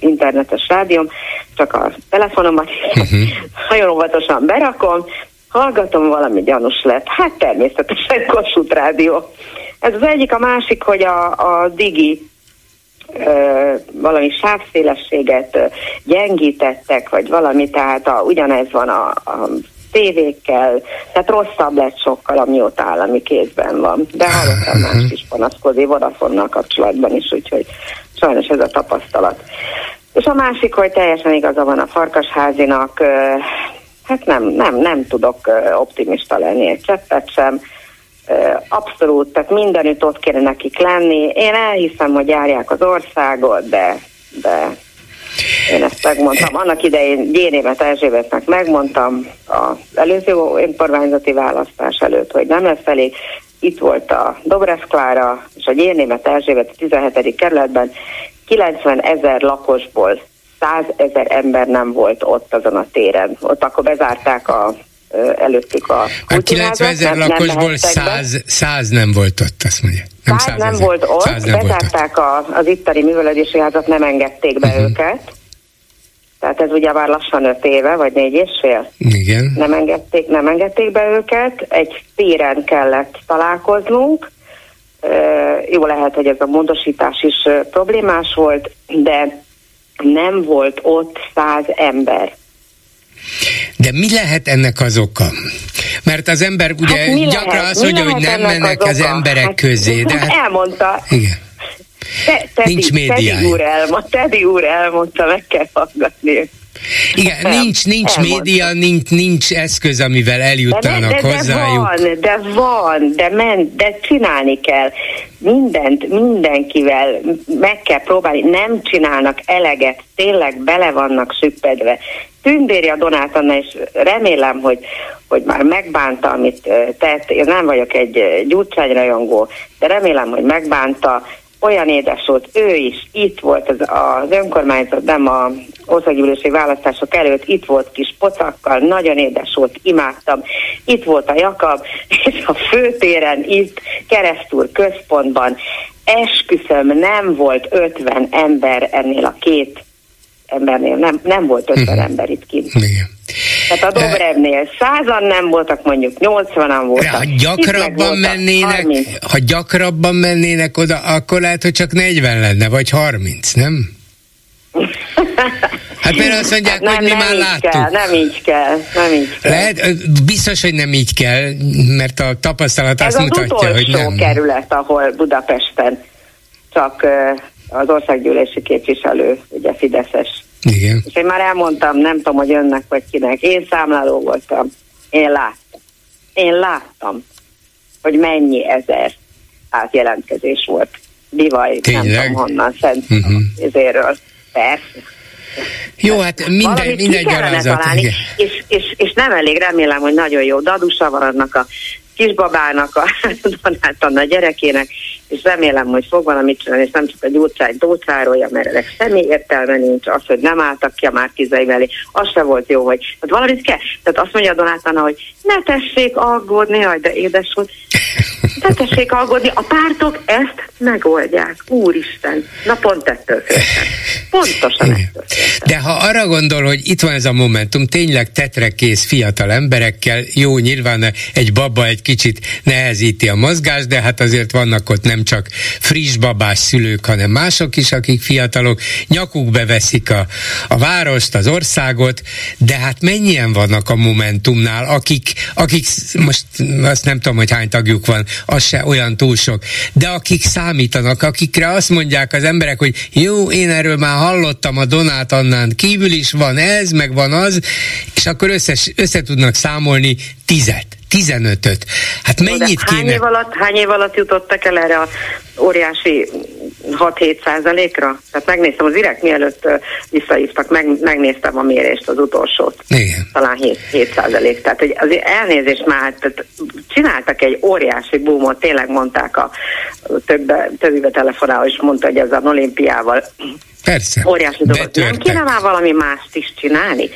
internetes rádióm, csak a telefonomat uh-huh. (laughs) nagyon óvatosan berakom, hallgatom, valami gyanús lett. Hát természetesen Kossuth Rádió. Ez az egyik, a másik, hogy a, a Digi ö, valami sávszélességet gyengítettek, vagy valami, tehát a, ugyanez van a, a tévékkel, tehát rosszabb lett sokkal, amióta állami kézben van. De hallottam más is panaszkodni Vodafonnal kapcsolatban is, úgyhogy sajnos ez a tapasztalat. És a másik, hogy teljesen igaza van a Farkasházinak, hát nem, nem, nem tudok optimista lenni egy cseppet sem, abszolút, tehát mindenütt ott kéne nekik lenni. Én elhiszem, hogy járják az országot, de, de én ezt megmondtam. Annak idején Gyénémet Erzsébetnek megmondtam az előző önkormányzati választás előtt, hogy nem lesz elég. Itt volt a Dobrev Klára és a Gyénémet Erzsébet a 17. kerületben 90 ezer lakosból 100 ezer ember nem volt ott azon a téren. Ott akkor bezárták a előttük a A 90 ezer lakosból 100, 100 nem volt ott, azt mondja. Nem 100 nem volt ott, bezárták a, az ittari művelődési házat, nem engedték be uh-huh. őket. Tehát ez ugye már lassan öt éve, vagy négy és fél. Igen. Nem engedték, nem engedték be őket, egy téren kellett találkoznunk. Jó lehet, hogy ez a módosítás is problémás volt, de nem volt ott száz ember. De mi lehet ennek az oka? Mert az ember ugye hát gyakran lehet? azt mondja, hogy nem mennek az, az emberek hát, közé. De (laughs) hát, elmondta. Igen. Te, tedi, Nincs médiája. Tedi úr, elmondta, Tedi úr elmondta, meg kell hallgatni. Igen, nem, nincs, nincs média, nincs, nincs eszköz, amivel eljutanak de, de, de hozzájuk. De van, de van, de, men, de csinálni kell. Mindent, mindenkivel meg kell próbálni. Nem csinálnak eleget, tényleg bele vannak szüppedve. Tündéri a Donát Anna, és remélem, hogy, hogy már megbánta, amit tett. Én nem vagyok egy gyurcsányrajongó, de remélem, hogy megbánta olyan édes volt, ő is itt volt az, az önkormányzat, nem a országgyűlési választások előtt, itt volt kis pocakkal, nagyon édes volt, imádtam. Itt volt a Jakab, (laughs) és a főtéren, itt keresztül központban, esküszöm, nem volt 50 ember ennél a két embernél, nem, nem volt 50 uh-huh. ember itt kint. Igen. Tehát a Dobrevnél százan nem voltak, mondjuk 80-an voltak. Ha gyakrabban mennének, ha gyakrabban mennének oda, akkor lehet, hogy csak 40 lenne, vagy 30, nem? (laughs) Hát mert azt mondják, hát nem, hogy mi nem már láttuk. Kell, nem így kell, nem így kell. Lehet, biztos, hogy nem így kell, mert a tapasztalat Ez azt az mutatja, hogy nem. kerület, ahol Budapesten csak az országgyűlési képviselő, ugye Fideszes igen. És én már elmondtam, nem tudom, hogy önnek vagy kinek. Én számláló voltam. Én láttam. Én láttam, hogy mennyi ezer átjelentkezés volt. Bivaj, Tényleg? nem tudom honnan, szent uh-huh. ezéről. Persze. Jó, hát minden, minden gyalázat. És, és, és nem elég, remélem, hogy nagyon jó dadusa van annak a kisbabának, a (laughs) Donát Anna gyerekének, és remélem, hogy fog valamit csinálni, és nem csak a gyurcsány dócárolja, mert ennek semmi értelme nincs, az, hogy nem álltak ki a Márkizai elé, az se volt jó, hogy tehát valamit kell. Tehát azt mondja Donát Anna, hogy ne tessék aggódni, jaj, de édes volt. Ne tessék aggódni, a pártok ezt megoldják. Úristen, na pont ettől féltem. Pontosan ettől féltem. De ha arra gondol, hogy itt van ez a momentum, tényleg tetrekész fiatal emberekkel, jó, nyilván egy baba egy kicsit nehezíti a mozgást, de hát azért vannak ott nem csak friss babás szülők, hanem mások is, akik fiatalok, nyakukbe veszik a, a várost, az országot, de hát mennyien vannak a Momentumnál, akik, akik most azt nem tudom, hogy hány tagjuk van, az se olyan túl sok, de akik számítanak, akikre azt mondják az emberek, hogy jó, én erről már hallottam a Donát Annán kívül is van ez, meg van az, és akkor összes, össze tudnak számolni tizet. 15-öt. Hát mennyit hány kéne? Év alatt, hány év alatt jutottak el erre a óriási 6-7 százalékra? Tehát megnéztem az direkt mielőtt visszahívtak, meg, megnéztem a mérést, az utolsót. Igen. Talán 7, 7 százalék. Tehát hogy azért elnézést már, tehát csináltak egy óriási boomot, tényleg mondták a több, többibe telefonál, és mondta, hogy ez az olimpiával Persze. Óriási dolog. Nem kéne már valami mást is csinálni?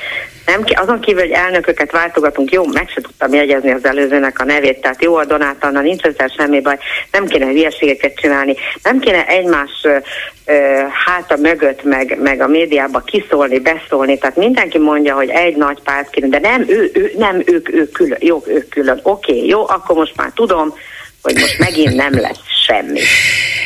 Nem, azon kívül, hogy elnököket váltogatunk, jó, meg se tudtam jegyezni az előzőnek a nevét, tehát jó a Donát Anna, nincs ezzel semmi baj, nem kéne hülyeségeket csinálni, nem kéne egymás háta mögött, meg, meg a médiába kiszólni, beszólni, tehát mindenki mondja, hogy egy nagy párt kéne, de nem, ő, ő, nem ők, ők külön, jó, ők külön, oké, jó, akkor most már tudom, hogy most megint nem lesz semmi.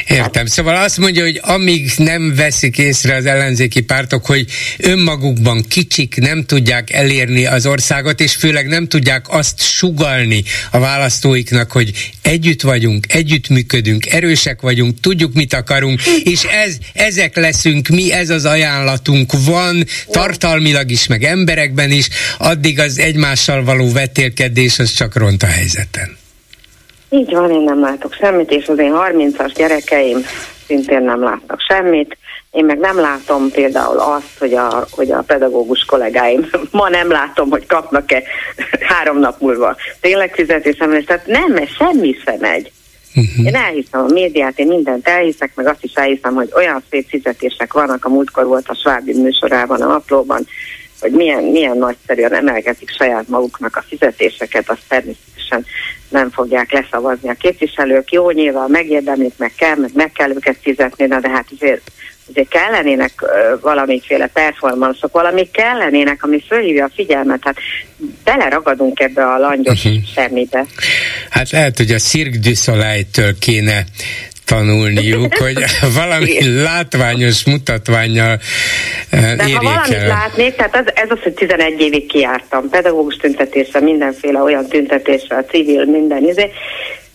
Értem. Szóval azt mondja, hogy amíg nem veszik észre az ellenzéki pártok, hogy önmagukban kicsik nem tudják elérni az országot, és főleg nem tudják azt sugalni a választóiknak, hogy együtt vagyunk, együtt működünk, erősek vagyunk, tudjuk, mit akarunk, és ez, ezek leszünk mi, ez az ajánlatunk van, tartalmilag is, meg emberekben is, addig az egymással való vetélkedés az csak ront a helyzeten. Így van, én nem látok semmit, és az én 30-as gyerekeim szintén nem látnak semmit. Én meg nem látom például azt, hogy a, hogy a pedagógus kollégáim (laughs) ma nem látom, hogy kapnak-e (laughs) három nap múlva tényleg fizetésemelést. Tehát nem, mert semmi sem megy. Uh-huh. Én elhiszem a médiát, én mindent elhiszek, meg azt is elhiszem, hogy olyan szép fizetések vannak, a múltkor volt a Svábi műsorában, a naplóban, hogy milyen, milyen nagyszerűen emelgetik saját maguknak a fizetéseket, azt természetesen nem fogják leszavazni a képviselők. Jó, nyilván megérdemlik, meg kell, meg meg kell őket fizetni, de hát azért, azért kellenének uh, valamiféle performanszok, valami kellenének, ami fölhívja a figyelmet. Hát beleragadunk ebbe a langyos uh-huh. semmibe. Hát lehet, hogy a Cirque du Soleil-től kéne tanulniuk, (laughs) hogy valami látványos mutatványjal De ha valamit el. látnék, tehát az, ez az, hogy 11 évig kiártam pedagógus tüntetésre, mindenféle olyan tüntetésre, a civil, minden izé.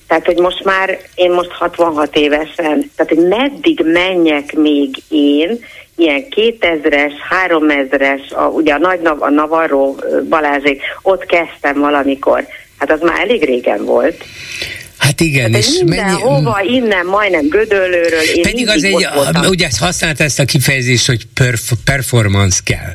Tehát, hogy most már, én most 66 évesen, tehát, hogy meddig menjek még én, ilyen 2000-es, 3000-es, a, ugye a nagy a Navarro Balázsék, ott kezdtem valamikor. Hát az már elég régen volt. Hát igen, hát és minden, mennyi... hova, innen, majdnem Gödöllőről. Én Pedig az egy, a, ugye használt ezt a kifejezést, hogy perf- performance kell.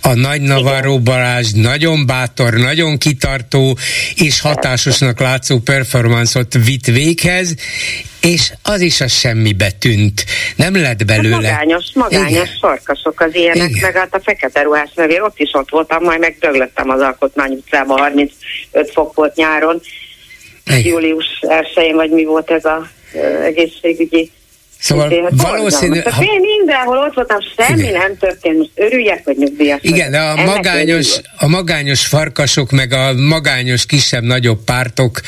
A Nagy Navarro Balázs nagyon bátor, nagyon kitartó és hatásosnak látszó performanszot vitt véghez, és az is a semmibe tűnt. Nem lett belőle. Hát magányos, magányos Igen. sarkasok az ilyenek, Igen. meg hát a fekete ruhás mögé, ott is ott voltam, majd meg döglöttem az Alkotmány utcában, 35 fok volt nyáron, igen. július 1 vagy mi volt ez az egészségügyi Szóval valószínű... Ha... Én mindenhol ott voltam, semmi Igen. nem történt, most örüljek, hogy nyugdíjas. Igen, de a magányos, a magányos farkasok, meg a magányos kisebb-nagyobb pártok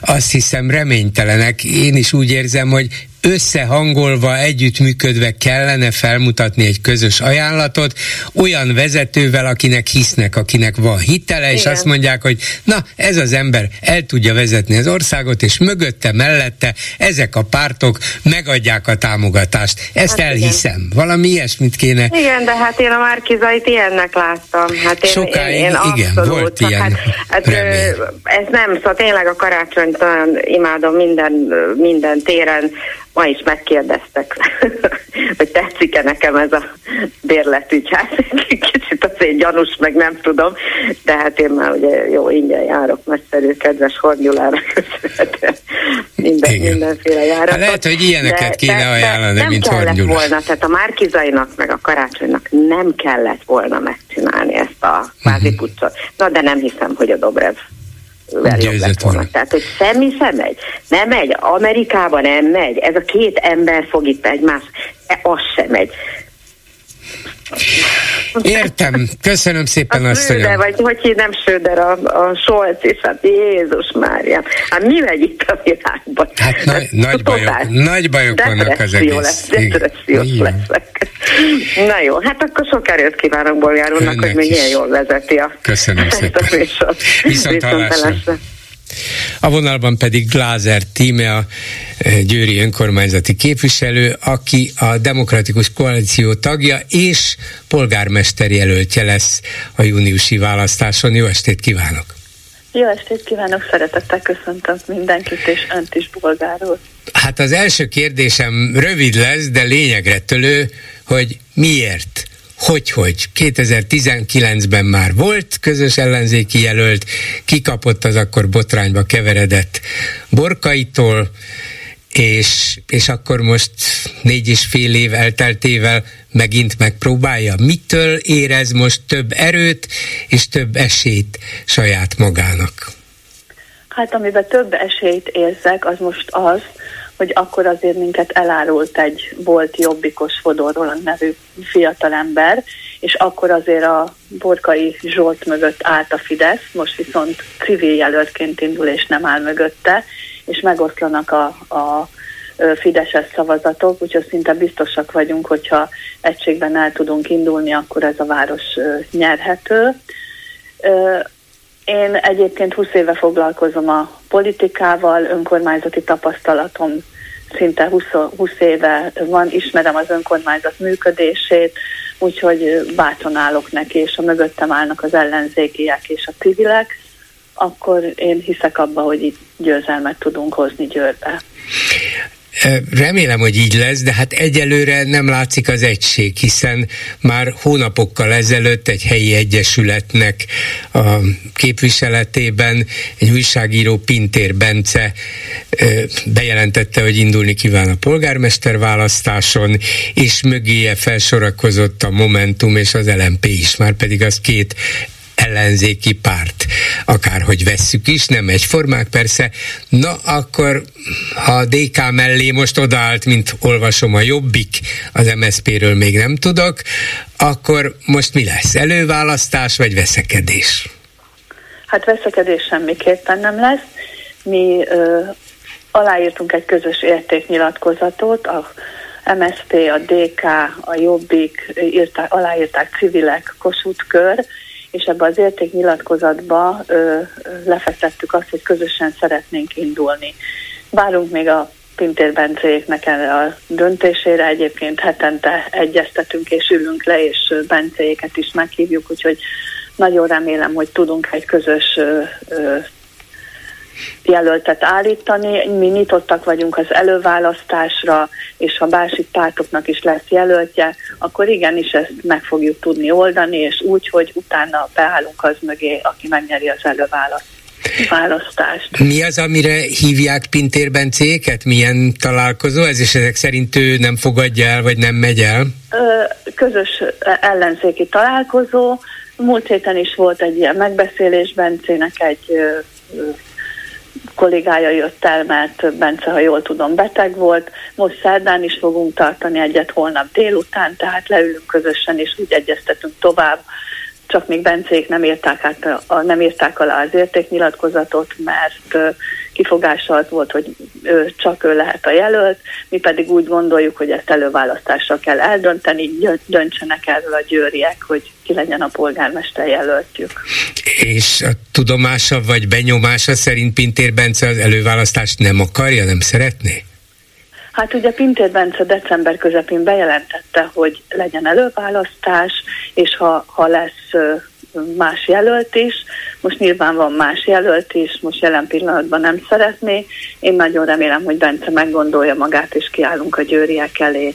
azt hiszem reménytelenek. Én is úgy érzem, hogy összehangolva, együttműködve kellene felmutatni egy közös ajánlatot olyan vezetővel, akinek hisznek, akinek van hitele, és Igen. azt mondják, hogy na, ez az ember el tudja vezetni az országot, és mögötte, mellette ezek a pártok megadják a támogatást. Ezt hát elhiszem. Igen. Valami ilyesmit kéne. Igen, de hát én a Márkizait ilyennek láttam. Hát én, Sokáig, én, én igen, abszolút, volt ilyen hát, hát, Ez nem, szóval tényleg a karácsonyt nagyon imádom minden, minden téren ma is megkérdeztek, (laughs) hogy tetszik-e nekem ez a bérletügy. Hát kicsit azért gyanús, meg nem tudom, de hát én már ugye jó, ingyen járok, nagyszerű, kedves Hornyulára köszönhetően minden, mindenféle járatot. Hát lehet, hogy ilyeneket de, kéne de, ajánlani, de mint Hornyulás. volna, tehát a Márkizainak meg a Karácsonynak nem kellett volna megcsinálni ezt a kvázi uh-huh. Na, de nem hiszem, hogy a Dobrev jobb volna. Tehát, hogy semmi sem megy. Nem megy. Amerikában nem megy. Ez a két ember fog itt egymás. E, az sem megy. Értem. Köszönöm szépen a azt, hogy... vagy hogy nem Söder, a, a Scholz is, hát Jézus Mária. Hát mi megy itt a világban? Hát na, hát, nagy, bajok, nagy bajok vannak az egész. Lesz, depressziós leszek. Na jó, hát akkor sok erőt kívánok Bolgár úrnak, hogy még ilyen jól vezeti a, Köszönöm szépen. Viszont hallásra. A vonalban pedig Glázer Tíme, a e, győri önkormányzati képviselő, aki a Demokratikus Koalíció tagja és polgármester jelöltje lesz a júniusi választáson. Jó estét kívánok! Jó estét kívánok, szeretettel köszöntöm mindenkit, és önt is bolgáról. Hát az első kérdésem rövid lesz, de lényegre tölő, hogy miért? Hogy, hogy 2019-ben már volt közös ellenzéki jelölt, kikapott az akkor botrányba keveredett Borkaitól, és, és akkor most négy és fél év elteltével megint megpróbálja. Mitől érez most több erőt és több esélyt saját magának? Hát amiben több esélyt érzek, az most az, hogy akkor azért minket elárult egy volt jobbikos Fodor Roland nevű fiatalember, és akkor azért a Borkai Zsolt mögött állt a Fidesz, most viszont civil jelöltként indul és nem áll mögötte, és megoszlanak a, a Fideszes szavazatok, úgyhogy szinte biztosak vagyunk, hogyha egységben el tudunk indulni, akkor ez a város nyerhető. Én egyébként 20 éve foglalkozom a politikával, önkormányzati tapasztalatom szinte 20, 20 éve van, ismerem az önkormányzat működését, úgyhogy bátran állok neki, és a mögöttem állnak az ellenzékiek és a civilek, akkor én hiszek abba, hogy itt győzelmet tudunk hozni Győrbe. Remélem, hogy így lesz, de hát egyelőre nem látszik az egység, hiszen már hónapokkal ezelőtt egy helyi egyesületnek a képviseletében egy újságíró Pintér Bence bejelentette, hogy indulni kíván a polgármester választáson, és mögéje felsorakozott a Momentum és az LMP is, már pedig az két ellenzéki párt. Akárhogy vesszük is, nem egyformák persze. Na akkor, ha a DK mellé most odaállt, mint olvasom a Jobbik, az MSZP-ről még nem tudok, akkor most mi lesz? Előválasztás vagy veszekedés? Hát veszekedés semmiképpen nem lesz. Mi ö, aláírtunk egy közös értéknyilatkozatot, a MSZP, a DK, a Jobbik írták, aláírták civilek Kossuth kör, és ebbe az értéknyilatkozatba lefektettük azt, hogy közösen szeretnénk indulni. Várunk még a Pintér Bencéjéknek a döntésére, egyébként hetente egyeztetünk és ülünk le, és Bencéjéket is meghívjuk, úgyhogy nagyon remélem, hogy tudunk egy közös jelöltet állítani. Mi nyitottak vagyunk az előválasztásra, és ha másik pártoknak is lesz jelöltje, akkor igenis ezt meg fogjuk tudni oldani, és úgy, hogy utána beállunk az mögé, aki megnyeri az előválasztást választást. Mi az, amire hívják Pintér Bencéket? Milyen találkozó ez, és ezek szerint ő nem fogadja el, vagy nem megy el? Közös ellenzéki találkozó. Múlt héten is volt egy ilyen megbeszélés, Bencének egy kollégája jött el, mert Bence, ha jól tudom, beteg volt. Most szerdán is fogunk tartani egyet holnap délután, tehát leülünk közösen, és úgy egyeztetünk tovább, csak még Bencék nem írták, át, nem írták alá az értéknyilatkozatot, mert kifogással volt, hogy ő, csak ő lehet a jelölt, mi pedig úgy gondoljuk, hogy ezt előválasztásra kell eldönteni, döntsenek erről a győriek, hogy ki legyen a polgármester jelöltjük. És a tudomása vagy benyomása szerint Pintér Bence az előválasztást nem akarja, nem szeretné? Hát ugye Pintér Bence december közepén bejelentette, hogy legyen előválasztás, és ha, ha lesz más jelölt is, most nyilván van más jelölt is, most jelen pillanatban nem szeretné. Én nagyon remélem, hogy Bence meggondolja magát, és kiállunk a győriek elé,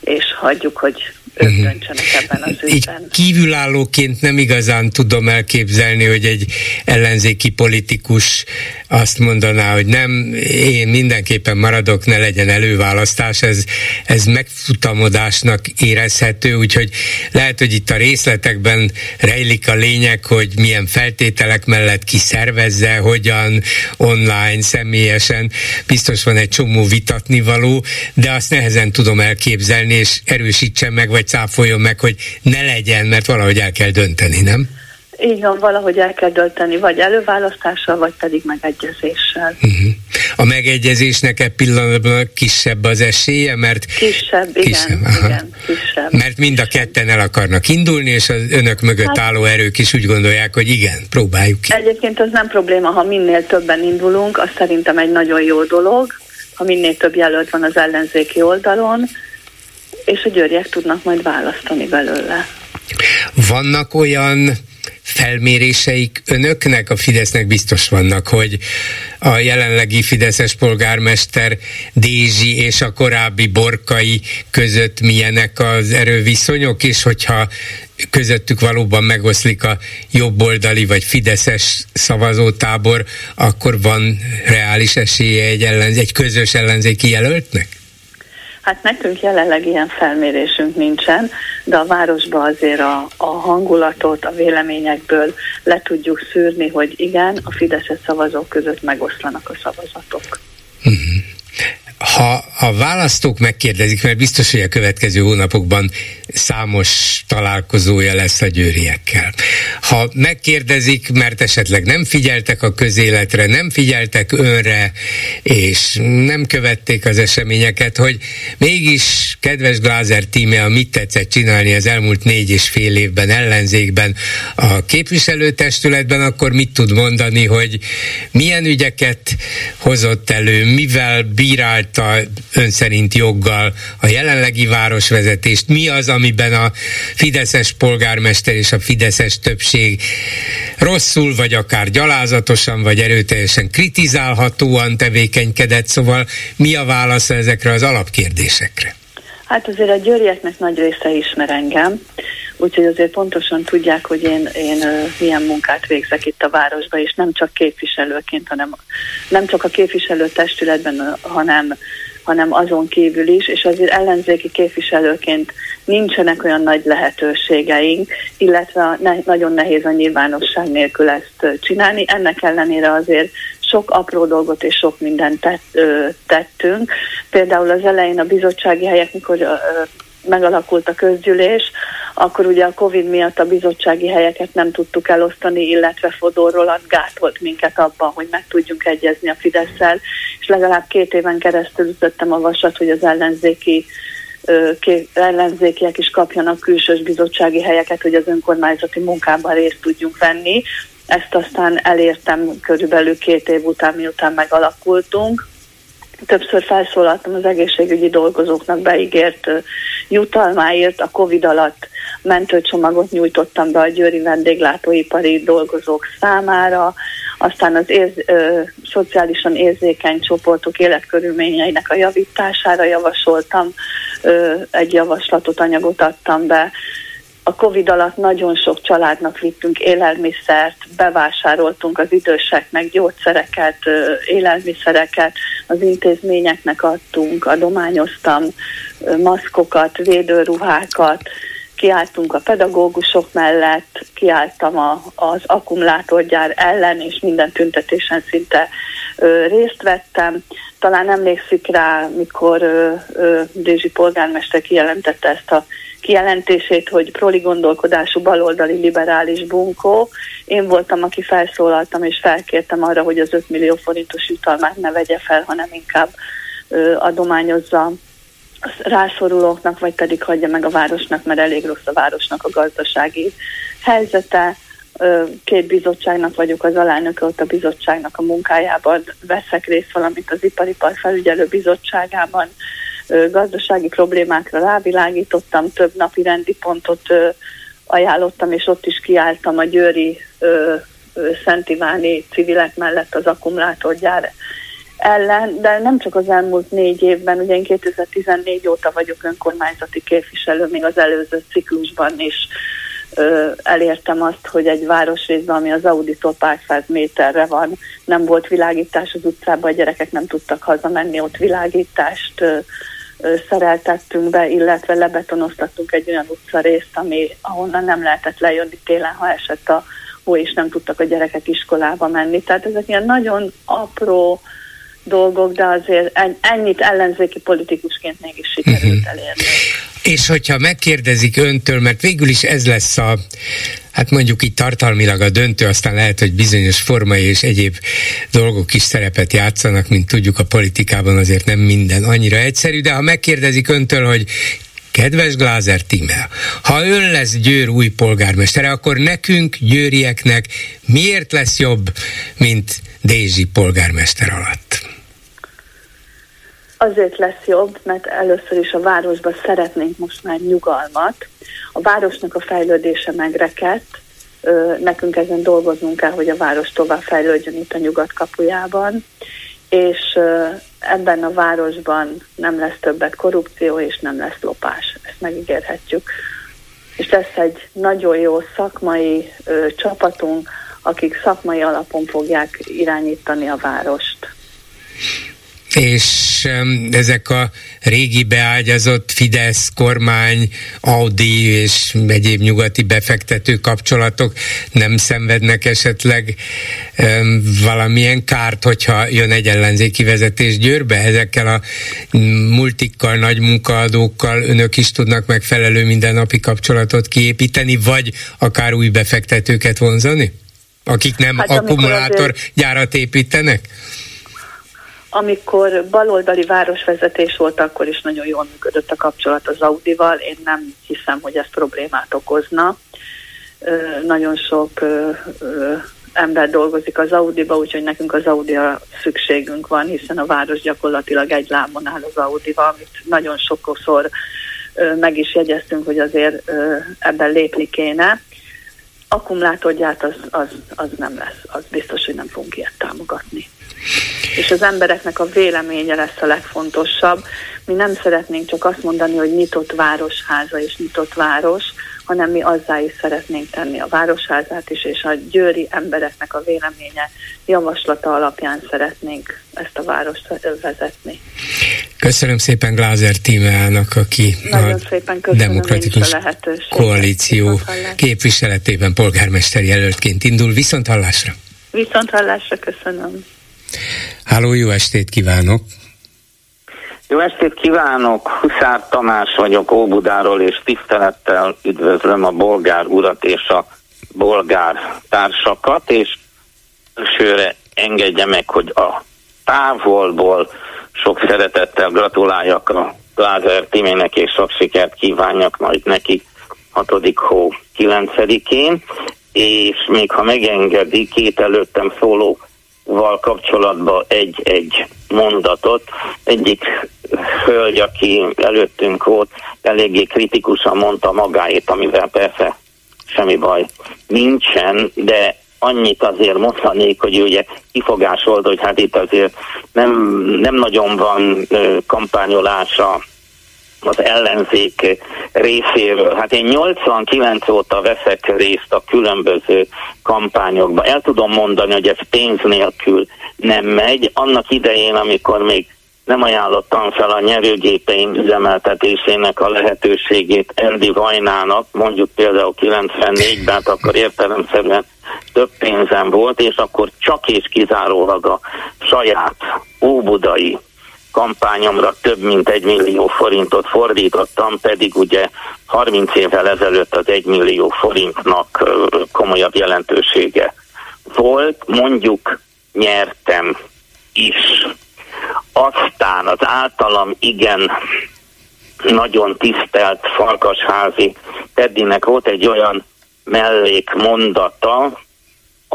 és hagyjuk, hogy ők döntsenek ebben az ügyben. Így kívülállóként nem igazán tudom elképzelni, hogy egy ellenzéki politikus azt mondaná, hogy nem, én mindenképpen maradok, ne legyen előválasztás, ez, ez megfutamodásnak érezhető, úgyhogy lehet, hogy itt a részletekben rejlik a lényeg, hogy milyen feltételek mellett ki szervezze, hogyan, online, személyesen, biztos van egy csomó vitatni való, de azt nehezen tudom elképzelni, és erősítsen meg, vagy cáfoljon meg, hogy ne legyen, mert valahogy el kell dönteni, nem? Így van, valahogy el kell dönteni, vagy előválasztással, vagy pedig megegyezéssel. Uh-huh. A megegyezésnek e pillanatban kisebb az esélye, mert... Kisebb, igen, kisebb, aha. igen, kisebb. Mert mind a ketten el akarnak indulni, és az önök mögött hát, álló erők is úgy gondolják, hogy igen, próbáljuk ki. Egyébként az nem probléma, ha minél többen indulunk, az szerintem egy nagyon jó dolog, ha minél több jelölt van az ellenzéki oldalon, és a győriek tudnak majd választani belőle. Vannak olyan felméréseik önöknek, a Fidesznek biztos vannak, hogy a jelenlegi Fideszes polgármester Dézsi és a korábbi Borkai között milyenek az erőviszonyok, és hogyha közöttük valóban megoszlik a jobboldali vagy fideszes szavazótábor, akkor van reális esélye egy, ellenz- egy közös ellenzéki jelöltnek? Hát nekünk jelenleg ilyen felmérésünk nincsen, de a városban azért a, a hangulatot, a véleményekből le tudjuk szűrni, hogy igen, a Fideszes szavazók között megoszlanak a szavazatok. Uh-huh ha a választók megkérdezik, mert biztos, hogy a következő hónapokban számos találkozója lesz a győriekkel. Ha megkérdezik, mert esetleg nem figyeltek a közéletre, nem figyeltek önre, és nem követték az eseményeket, hogy mégis kedves Glázer tíme, a mit tetszett csinálni az elmúlt négy és fél évben ellenzékben a képviselőtestületben, akkor mit tud mondani, hogy milyen ügyeket hozott elő, mivel bírálta ön szerint joggal a jelenlegi városvezetést, mi az, amiben a fideszes polgármester és a fideszes többség rosszul, vagy akár gyalázatosan, vagy erőteljesen kritizálhatóan tevékenykedett, szóval mi a válasz ezekre az alapkérdésekre? Hát azért a győrieknek nagy része ismer engem, úgyhogy azért pontosan tudják, hogy én, én milyen munkát végzek itt a városban, és nem csak képviselőként, hanem nem csak a képviselő testületben, hanem hanem azon kívül is, és azért ellenzéki képviselőként nincsenek olyan nagy lehetőségeink, illetve ne, nagyon nehéz a nyilvánosság nélkül ezt csinálni. Ennek ellenére azért sok apró dolgot és sok mindent tett, ö, tettünk. Például az elején a bizottsági helyek, mikor ö, megalakult a közgyűlés, akkor ugye a Covid miatt a bizottsági helyeket nem tudtuk elosztani, illetve Fodor Roland gátolt minket abban, hogy meg tudjunk egyezni a fidesz és legalább két éven keresztül ütöttem a vasat, hogy az ellenzéki ellenzékiek is kapjanak külsős bizottsági helyeket, hogy az önkormányzati munkában részt tudjunk venni. Ezt aztán elértem körülbelül két év után, miután megalakultunk. Többször felszólaltam az egészségügyi dolgozóknak beígért jutalmáért. A Covid alatt mentőcsomagot nyújtottam be a győri vendéglátóipari dolgozók számára, aztán az érz, ö, szociálisan érzékeny csoportok életkörülményeinek a javítására javasoltam, ö, egy javaslatot, anyagot adtam be, a Covid alatt nagyon sok családnak vittünk élelmiszert, bevásároltunk az időseknek gyógyszereket, élelmiszereket, az intézményeknek adtunk, adományoztam maszkokat, védőruhákat, kiálltunk a pedagógusok mellett, kiálltam a, az akkumulátorgyár ellen, és minden tüntetésen szinte ö, részt vettem. Talán emlékszik rá, mikor ö, ö, Dézsi polgármester kijelentette ezt a kijelentését, hogy proli gondolkodású baloldali liberális bunkó. Én voltam, aki felszólaltam és felkértem arra, hogy az 5 millió forintos jutalmát ne vegye fel, hanem inkább ö, adományozza rászorulóknak, vagy pedig hagyja meg a városnak, mert elég rossz a városnak a gazdasági helyzete. Két bizottságnak vagyok az alelnöke, ott a bizottságnak a munkájában veszek részt, valamint az Iparipar Felügyelő Bizottságában gazdasági problémákra rávilágítottam, több napi rendi pontot ajánlottam, és ott is kiálltam a győri Szent Iváni civilek mellett az akkumulátorgyár ellen, de nem csak az elmúlt négy évben, ugye én 2014 óta vagyok önkormányzati képviselő, még az előző ciklusban is ö, elértem azt, hogy egy városrészben, ami az Auditól pár száz méterre van, nem volt világítás az utcában, a gyerekek nem tudtak hazamenni, ott világítást ö, szereltettünk be, illetve lebetonoztattunk egy olyan utcarészt, ami, ahonnan nem lehetett lejönni télen, ha esett a hó, és nem tudtak a gyerekek iskolába menni. Tehát ezek ilyen nagyon apró, dolgok, de azért ennyit ellenzéki politikusként mégis sikerült uh-huh. elérni. És hogyha megkérdezik öntől, mert végül is ez lesz a, hát mondjuk itt tartalmilag a döntő, aztán lehet, hogy bizonyos formai és egyéb dolgok is szerepet játszanak, mint tudjuk a politikában azért nem minden annyira egyszerű, de ha megkérdezik öntől, hogy Kedves Glázer Tímel, ha ön lesz Győr új polgármestere, akkor nekünk, győrieknek miért lesz jobb, mint Dézsi polgármester alatt? Azért lesz jobb, mert először is a városban szeretnénk most már nyugalmat. A városnak a fejlődése megrekedt, nekünk ezen dolgoznunk kell, hogy a város tovább fejlődjön itt a nyugat kapujában, és ebben a városban nem lesz többet korrupció, és nem lesz lopás. Ezt megígérhetjük. És lesz egy nagyon jó szakmai ö, csapatunk, akik szakmai alapon fogják irányítani a várost és ezek a régi beágyazott Fidesz kormány, Audi és egyéb nyugati befektető kapcsolatok nem szenvednek esetleg valamilyen kárt, hogyha jön egy ellenzéki vezetés Győrbe? Ezekkel a multikkal, nagy munkaadókkal önök is tudnak megfelelő mindennapi kapcsolatot kiépíteni, vagy akár új befektetőket vonzani? Akik nem hát, akkumulátorgyárat építenek? Amikor baloldali városvezetés volt, akkor is nagyon jól működött a kapcsolat az Audival. Én nem hiszem, hogy ez problémát okozna. Nagyon sok ember dolgozik az Audiba, úgyhogy nekünk az Audira szükségünk van, hiszen a város gyakorlatilag egy lábon áll az Audival, amit nagyon sokszor meg is jegyeztünk, hogy azért ebben lépni kéne. Akkumulátorgyárt az, az, az nem lesz, az biztos, hogy nem fogunk ilyet támogatni és az embereknek a véleménye lesz a legfontosabb. Mi nem szeretnénk csak azt mondani, hogy nyitott városháza és nyitott város, hanem mi azzá is szeretnénk tenni a városházát is, és a győri embereknek a véleménye, javaslata alapján szeretnénk ezt a várost vezetni. Köszönöm szépen Glázer Tímeának, aki Nagyon a szépen Demokratikus a Koalíció képviseletében polgármester jelöltként indul. Viszont hallásra! Viszont hallásra, köszönöm. Háló, jó estét kívánok! Jó estét kívánok, Huszár Tamás vagyok Óbudáról, és tisztelettel üdvözlöm a bolgár urat és a bolgár társakat, és sőre engedje meg, hogy a távolból sok szeretettel gratuláljak a Glázer Timének, és sok sikert kívánjak majd neki 6. hó 9-én, és még ha megengedi, két előttem szólóval kapcsolatban egy-egy mondatot. Egyik hölgy, aki előttünk volt, eléggé kritikusan mondta magáét, amivel persze semmi baj nincsen, de annyit azért mondhanék, hogy ugye kifogásolt, hogy hát itt azért nem, nem nagyon van kampányolása az ellenzék részéről. Hát én 89 óta veszek részt a különböző kampányokban. El tudom mondani, hogy ez pénz nélkül nem megy. Annak idején, amikor még nem ajánlottam fel a nyerőgépeim üzemeltetésének a lehetőségét Endi Vajnának, mondjuk például 94-ben, hát akkor értelemszerűen több pénzem volt, és akkor csak és kizárólag a saját óbudai kampányomra több mint egy millió forintot fordítottam, pedig ugye 30 évvel ezelőtt az egy millió forintnak komolyabb jelentősége volt. Mondjuk nyertem is. Aztán az általam igen nagyon tisztelt Farkasházi Teddinek volt egy olyan mellékmondata,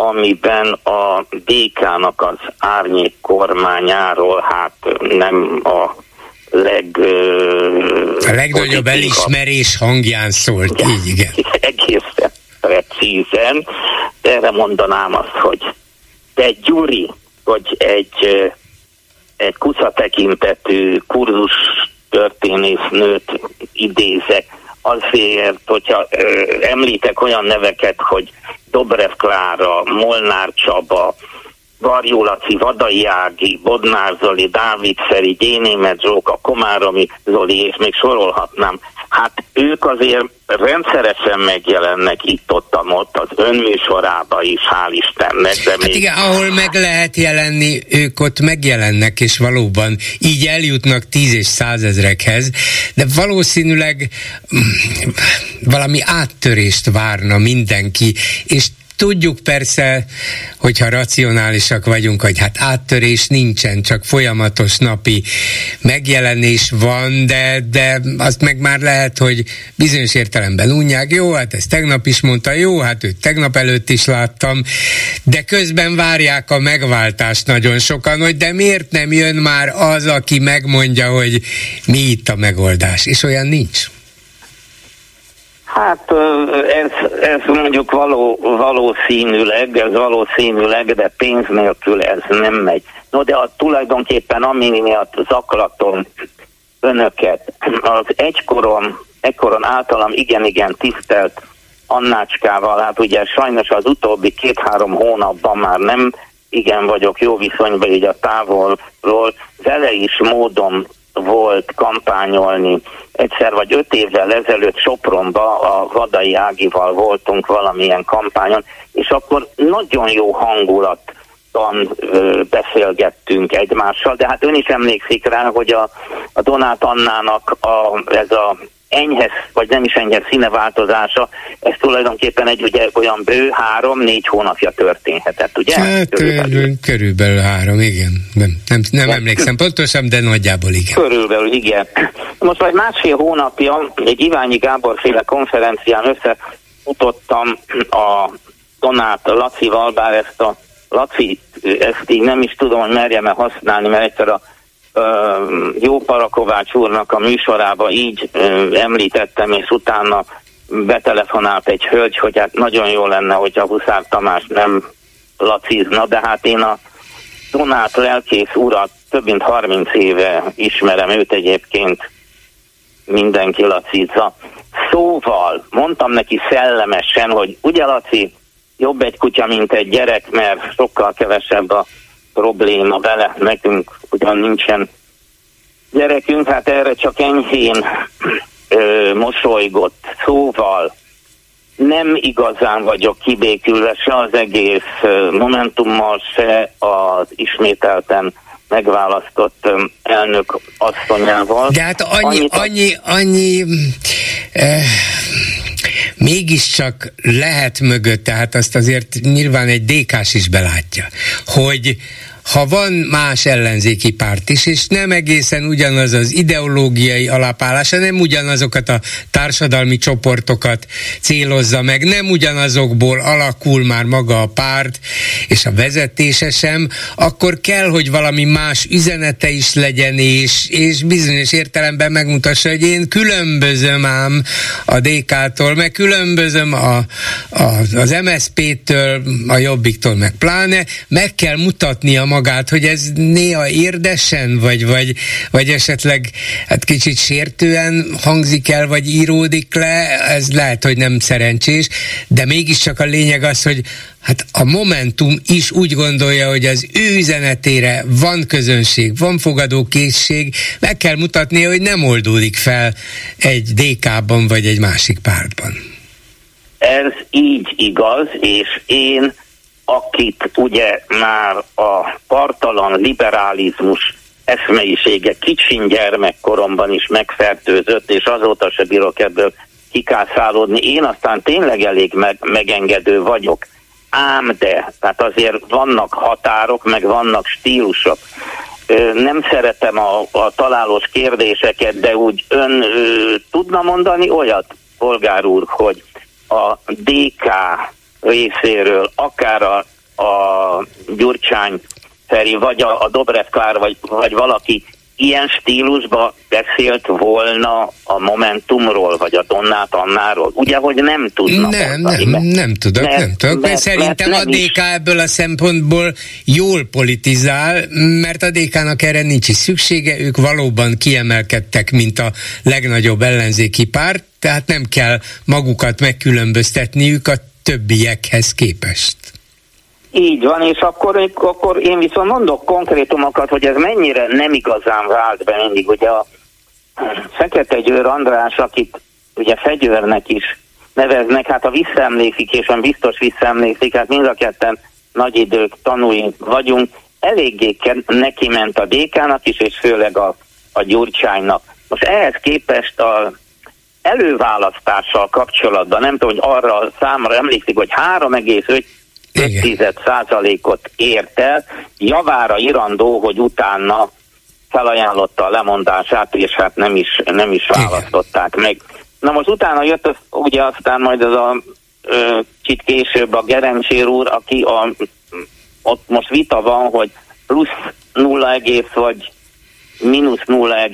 amiben a DK-nak az árnyék kormányáról hát nem a leg... A legnagyobb elismerés hangján szólt, így igen. Egészen precízen, de erre mondanám azt, hogy te Gyuri, hogy egy, egy kusza tekintetű kurzus történésznőt idézek, azért, hogyha ö, említek olyan neveket, hogy Dobrev Klára, Molnár Csaba, Varjó Laci, Vadai Ági, Bodnár Zoli, Dávid Feri, Gyénémet Zsóka, Komáromi Zoli, és még sorolhatnám. Hát ők azért rendszeresen megjelennek itt-ott, ott az önműsorába is, hál' Istennek. De hát még... igen, ahol meg lehet jelenni, ők ott megjelennek, és valóban így eljutnak tíz és százezrekhez, de valószínűleg mm, valami áttörést várna mindenki, és Tudjuk persze, hogyha racionálisak vagyunk, hogy hát áttörés nincsen, csak folyamatos napi megjelenés van, de, de azt meg már lehet, hogy bizonyos értelemben unják. Jó, hát ezt tegnap is mondta, jó, hát őt tegnap előtt is láttam, de közben várják a megváltást nagyon sokan, hogy de miért nem jön már az, aki megmondja, hogy mi itt a megoldás, és olyan nincs. Hát ez, ez mondjuk való, valószínűleg, ez valószínűleg, de pénz nélkül ez nem megy. No de a, tulajdonképpen ami miatt zaklatom önöket, az egykoron, egykoron általam igen-igen tisztelt Annácskával, hát ugye sajnos az utóbbi két-három hónapban már nem igen vagyok jó viszonyban így a távolról, vele is módon volt kampányolni. Egyszer vagy öt évvel ezelőtt Sopronba a Vadai Ágival voltunk valamilyen kampányon, és akkor nagyon jó hangulat beszélgettünk egymással, de hát ön is emlékszik rá, hogy a, a Donát Annának a, ez a enyhe, vagy nem is enyhe színeváltozása, ez tulajdonképpen egy ugye olyan bő három-négy hónapja történhetett, ugye? Hát körülbelül, körülbelül három, igen. Nem, nem, nem emlékszem pontosan, de nagyjából igen. Körülbelül, igen. Most vagy másfél hónapja egy Iványi Gábor féle konferencián összefutottam a Donát Lacival, bár ezt a Laci, ezt így nem is tudom, hogy merjem-e használni, mert egyszer a jó Parakovács úrnak a műsorába így említettem, és utána betelefonált egy hölgy, hogy hát nagyon jó lenne, hogyha Huszár Tamás nem lacizna, de hát én a Donát lelkész urat több mint 30 éve ismerem őt egyébként mindenki lacizza. Szóval mondtam neki szellemesen, hogy ugye Laci, jobb egy kutya, mint egy gyerek, mert sokkal kevesebb a probléma vele, nekünk ugyan nincsen gyerekünk, hát erre csak enyhén ö, mosolygott szóval nem igazán vagyok kibékülve se az egész Momentummal, se az ismételten megválasztott elnök asszonyával. De hát annyi, annyi, annyi, annyi eh, mégiscsak lehet mögött, tehát azt azért nyilván egy DK-s is belátja, hogy ha van más ellenzéki párt is, és nem egészen ugyanaz az ideológiai alapállása, nem ugyanazokat a társadalmi csoportokat célozza meg, nem ugyanazokból alakul már maga a párt, és a vezetése sem, akkor kell, hogy valami más üzenete is legyen, és, és bizonyos értelemben megmutassa, hogy én különbözöm ám a DK-tól, meg különbözöm a, a, az MSZP-től, a Jobbiktól, meg pláne, meg kell mutatnia magát, hogy ez néha érdesen, vagy, vagy, vagy esetleg hát kicsit sértően hangzik el, vagy íródik le, ez lehet, hogy nem szerencsés, de mégiscsak a lényeg az, hogy Hát a Momentum is úgy gondolja, hogy az ő üzenetére van közönség, van fogadókészség, meg kell mutatnia, hogy nem oldódik fel egy DK-ban vagy egy másik pártban. Ez így igaz, és én akit ugye már a partalan liberalizmus eszmeisége kicsin gyermekkoromban is megfertőzött, és azóta se bírok ebből kikászálódni. Én aztán tényleg elég meg, megengedő vagyok. Ám de, tehát azért vannak határok, meg vannak stílusok. Nem szeretem a, a találós kérdéseket, de úgy ön ö, tudna mondani olyat, polgár úr, hogy a DK részéről, akár a, a Gyurcsány Feri, vagy a, a Dobrev Klár, vagy, vagy valaki ilyen stílusba beszélt volna a Momentumról, vagy a Donnát Annáról? Ugye, hogy nem tudnak. Nem, mondani, nem, mert, nem tudok, mert, nem tudok. Mert, szerintem mert a DK is. ebből a szempontból jól politizál, mert a DK-nak erre nincs is szüksége, ők valóban kiemelkedtek, mint a legnagyobb ellenzéki párt, tehát nem kell magukat megkülönböztetniük a többiekhez képest. Így van, és akkor, akkor én viszont mondok konkrétumokat, hogy ez mennyire nem igazán vált be mindig. Ugye a Fekete Győr András, akit ugye fegyőrnek is neveznek, hát a visszaemlékszik, és olyan biztos visszaemlékszik, hát mind a ketten nagy idők tanúi vagyunk, eléggé neki ment a DK-nak is, és főleg a, a Gyurcsánynak. Most ehhez képest a előválasztással kapcsolatban, nem tudom, hogy arra a számra emlékszik, hogy 3,5 százalékot ért el, javára irandó, hogy utána felajánlotta a lemondását, és hát nem is, nem is választották Igen. meg. Na most utána jött az, ugye aztán majd az a kicsit később a Gerencsér úr, aki a, ott most vita van, hogy plusz 0, vagy mínusz 0,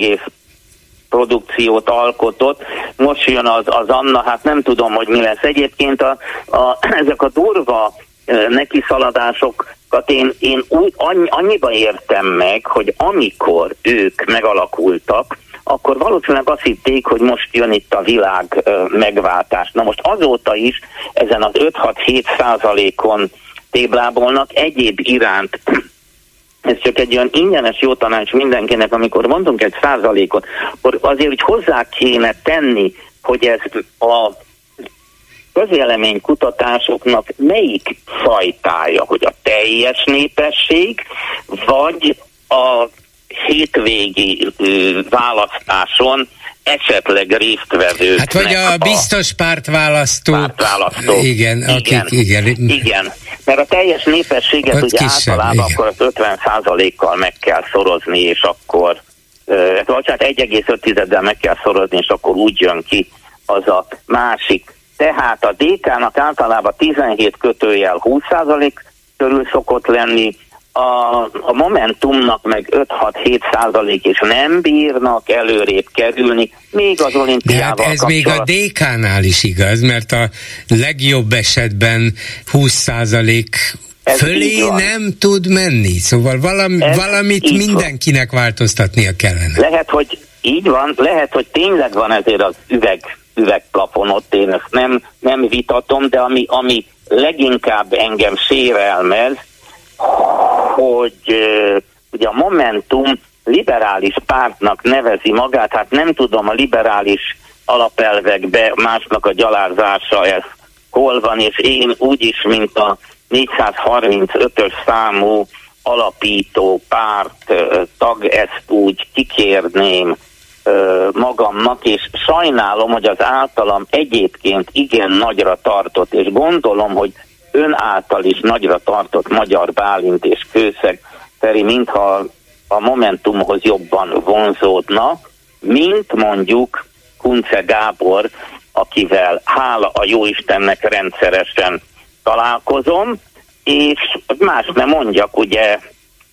produkciót alkotott. Most jön az, az Anna, hát nem tudom, hogy mi lesz. Egyébként a, a, (clears throat) ezek a durva neki szaladásokat én, én úgy, annyi, annyiba értem meg, hogy amikor ők megalakultak, akkor valószínűleg azt hitték, hogy most jön itt a világ megváltás. Na most azóta is ezen az 5-6-7 százalékon téblábolnak egyéb iránt ez csak egy olyan ingyenes jó tanács mindenkinek, amikor mondunk egy százalékot, akkor azért, hogy hozzá kéne tenni, hogy ez a közélemény kutatásoknak melyik fajtája, hogy a teljes népesség, vagy a hétvégi választáson esetleg résztvevők. Hát vagy a, a biztos pártválasztók. Pártválasztók. Igen, igen, akik, igen. Igen, mert a teljes népességet Ott ugye kisebb, általában igen. akkor az 50% kal meg kell szorozni, és akkor hát 1,5-del meg kell szorozni, és akkor úgy jön ki az a másik. Tehát a DK-nak általában 17 kötőjel 20% körül szokott lenni, a, a Momentumnak meg 5-6-7 százalék is nem bírnak előrébb kerülni, még az olimpiával De hát ez még a DK-nál is igaz, mert a legjobb esetben 20 százalék fölé nem tud menni, szóval valami, valamit mindenkinek van. változtatnia kellene. Lehet, hogy így van, lehet, hogy tényleg van ezért az üveg, üvegplafon ott, én ezt nem, nem vitatom, de ami, ami leginkább engem sérelmez, hogy ugye a Momentum liberális pártnak nevezi magát, hát nem tudom a liberális alapelvekbe másnak a gyalárzása ez hol van, és én úgyis, mint a 435-ös számú alapító párt tag, ezt úgy kikérném magamnak, és sajnálom, hogy az általam egyébként igen nagyra tartott, és gondolom, hogy ön által is nagyra tartott Magyar Bálint és Kőszeg Feri, mintha a Momentumhoz jobban vonzódna, mint mondjuk Kunce Gábor, akivel hála a Jóistennek rendszeresen találkozom, és más nem mondjak, ugye,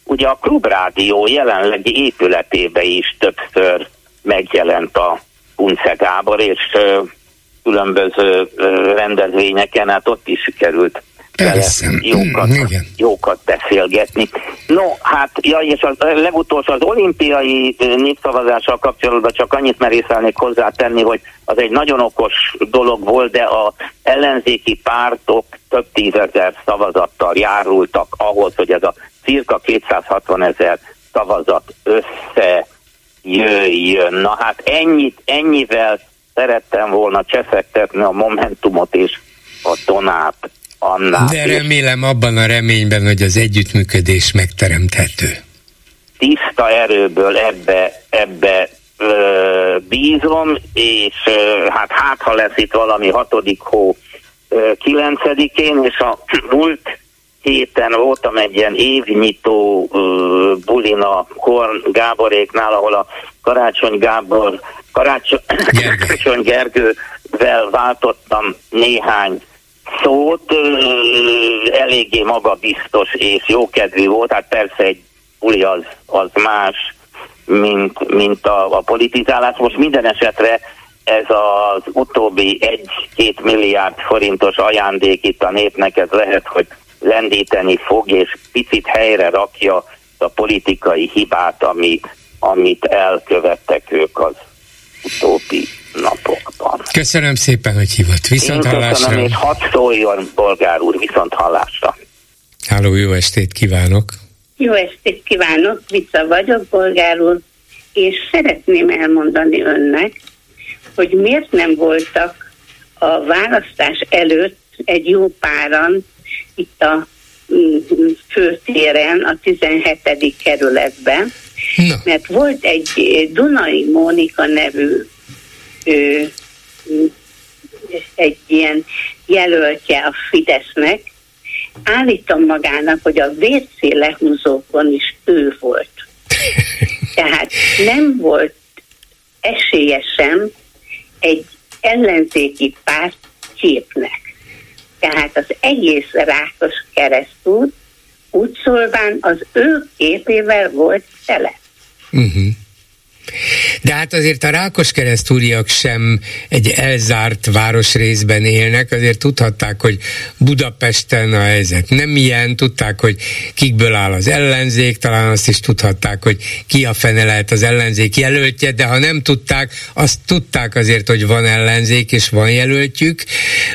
ugye a Klubrádió jelenlegi épületébe is többször megjelent a Kunce Gábor, és különböző rendezvényeken, hát ott is sikerült Persze. jókat, Igen. jókat beszélgetni. No, hát, ja, és a legutolsó az olimpiai népszavazással kapcsolatban csak annyit merészelnék hozzátenni, hogy az egy nagyon okos dolog volt, de a ellenzéki pártok több tízezer szavazattal járultak ahhoz, hogy ez a cirka 260 ezer szavazat összejöjjön. Na hát ennyit, ennyivel szerettem volna cseszektetni a Momentumot és a Donát annál. De remélem abban a reményben, hogy az együttműködés megteremthető. Tiszta erőből ebbe, ebbe ö, bízom, és ö, hát hát ha lesz itt valami hatodik hó kilencedikén, és a (clears throat) múlt héten voltam egy ilyen évnyitó uh, bulina Horn Gáboréknál, ahol a Karácsony Gábor, Karácsony, Karácsony Gergővel váltottam néhány szót, eléggé magabiztos és jókedvű volt, hát persze egy uli az, az más, mint, mint a, a politizálás. Most minden esetre ez az utóbbi egy-két milliárd forintos ajándék itt a népnek, ez lehet, hogy lendíteni fog, és picit helyre rakja a politikai hibát, ami, amit elkövettek ők az utóbbi napokban. Köszönöm szépen, hogy hívott. Viszont Én hallásra. köszönöm, és hadd szóljon, bolgár úr, viszont hallásra. Háló, jó estét kívánok! Jó estét kívánok, Vissza vagyok, bolgár úr, és szeretném elmondani önnek, hogy miért nem voltak a választás előtt egy jó páran itt a mm, főtéren, a 17. kerületben, Na. mert volt egy Dunai Mónika nevű ő, egy ilyen jelöltje a Fidesznek, állítom magának, hogy a WC lehúzókon is ő volt. (laughs) Tehát nem volt esélyesen egy ellenzéki párt képnek. Tehát az egész rákos keresztút úgy szólván az ő képével volt tele. Uh-huh. De hát azért a Rákoskeresztúriak sem egy elzárt városrészben élnek, azért tudhatták, hogy Budapesten a helyzet nem ilyen, tudták, hogy kikből áll az ellenzék, talán azt is tudhatták, hogy ki a fene lehet az ellenzék jelöltje, de ha nem tudták, azt tudták azért, hogy van ellenzék és van jelöltjük,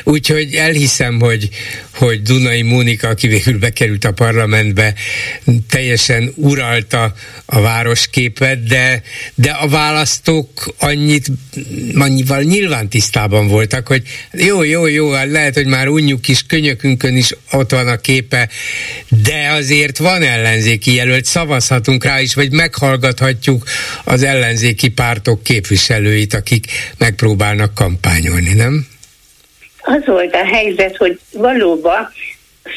úgyhogy elhiszem, hogy, hogy Dunai Mónika, aki végül bekerült a parlamentbe, teljesen uralta a városképet, de, de a választók annyit, annyival nyilván tisztában voltak, hogy jó, jó, jó, hát lehet, hogy már unjuk kis könyökünkön is ott van a képe, de azért van ellenzéki jelölt, szavazhatunk rá is, vagy meghallgathatjuk az ellenzéki pártok képviselőit, akik megpróbálnak kampányolni, nem? Az volt a helyzet, hogy valóban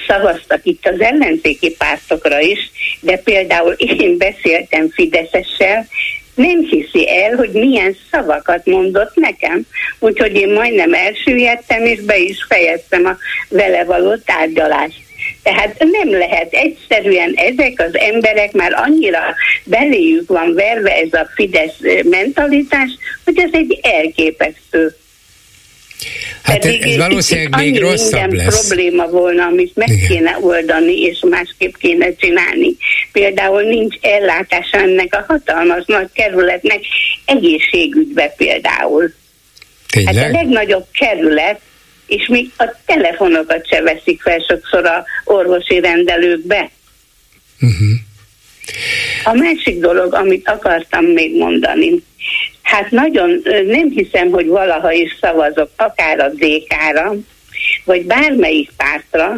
szavaztak itt az ellenzéki pártokra is, de például én beszéltem Fideszessel, nem hiszi el, hogy milyen szavakat mondott nekem. Úgyhogy én majdnem elsüllyedtem, és be is fejeztem a vele való tárgyalást. Tehát nem lehet egyszerűen ezek az emberek már annyira beléjük van verve ez a Fidesz mentalitás, hogy ez egy elképesztő Hát Pedig ez valószínűleg még rosszabb lesz. probléma volna, amit meg Igen. kéne oldani, és másképp kéne csinálni. Például nincs ellátása ennek a hatalmas nagy kerületnek egészségügybe például. Tényleg? Hát a legnagyobb kerület, és még a telefonokat se veszik fel sokszor a orvosi rendelőkbe. Uh-huh. A másik dolog, amit akartam még mondani, Hát nagyon nem hiszem, hogy valaha is szavazok akár a DK-ra, vagy bármelyik pártra,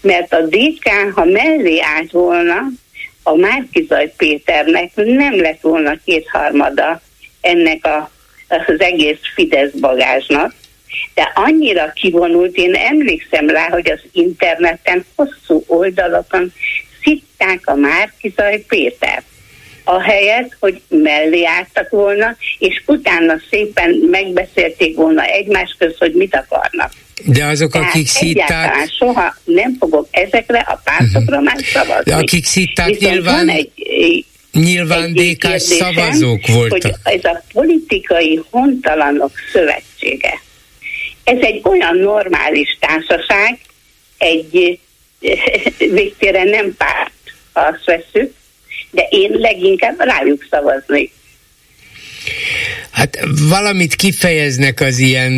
mert a DK, ha mellé állt volna, a Márkizaj Péternek nem lett volna kétharmada ennek a, az egész Fidesz bagázsnak, de annyira kivonult, én emlékszem rá, hogy az interneten hosszú oldalakon szitták a Márkizaj Pétert ahelyett, hogy mellé álltak volna, és utána szépen megbeszélték volna egymás közt, hogy mit akarnak. De azok, Tehát akik szitták... soha nem fogok ezekre a pártokra uh-huh. már szavazni. De akik szitták Viszont nyilván... egy, Nyilván DK szavazók voltak. Hogy ez a politikai hontalanok szövetsége. Ez egy olyan normális társaság, egy (laughs) végtére nem párt, ha azt veszük, de én leginkább rájuk szavaznék. Hát valamit kifejeznek az ilyen,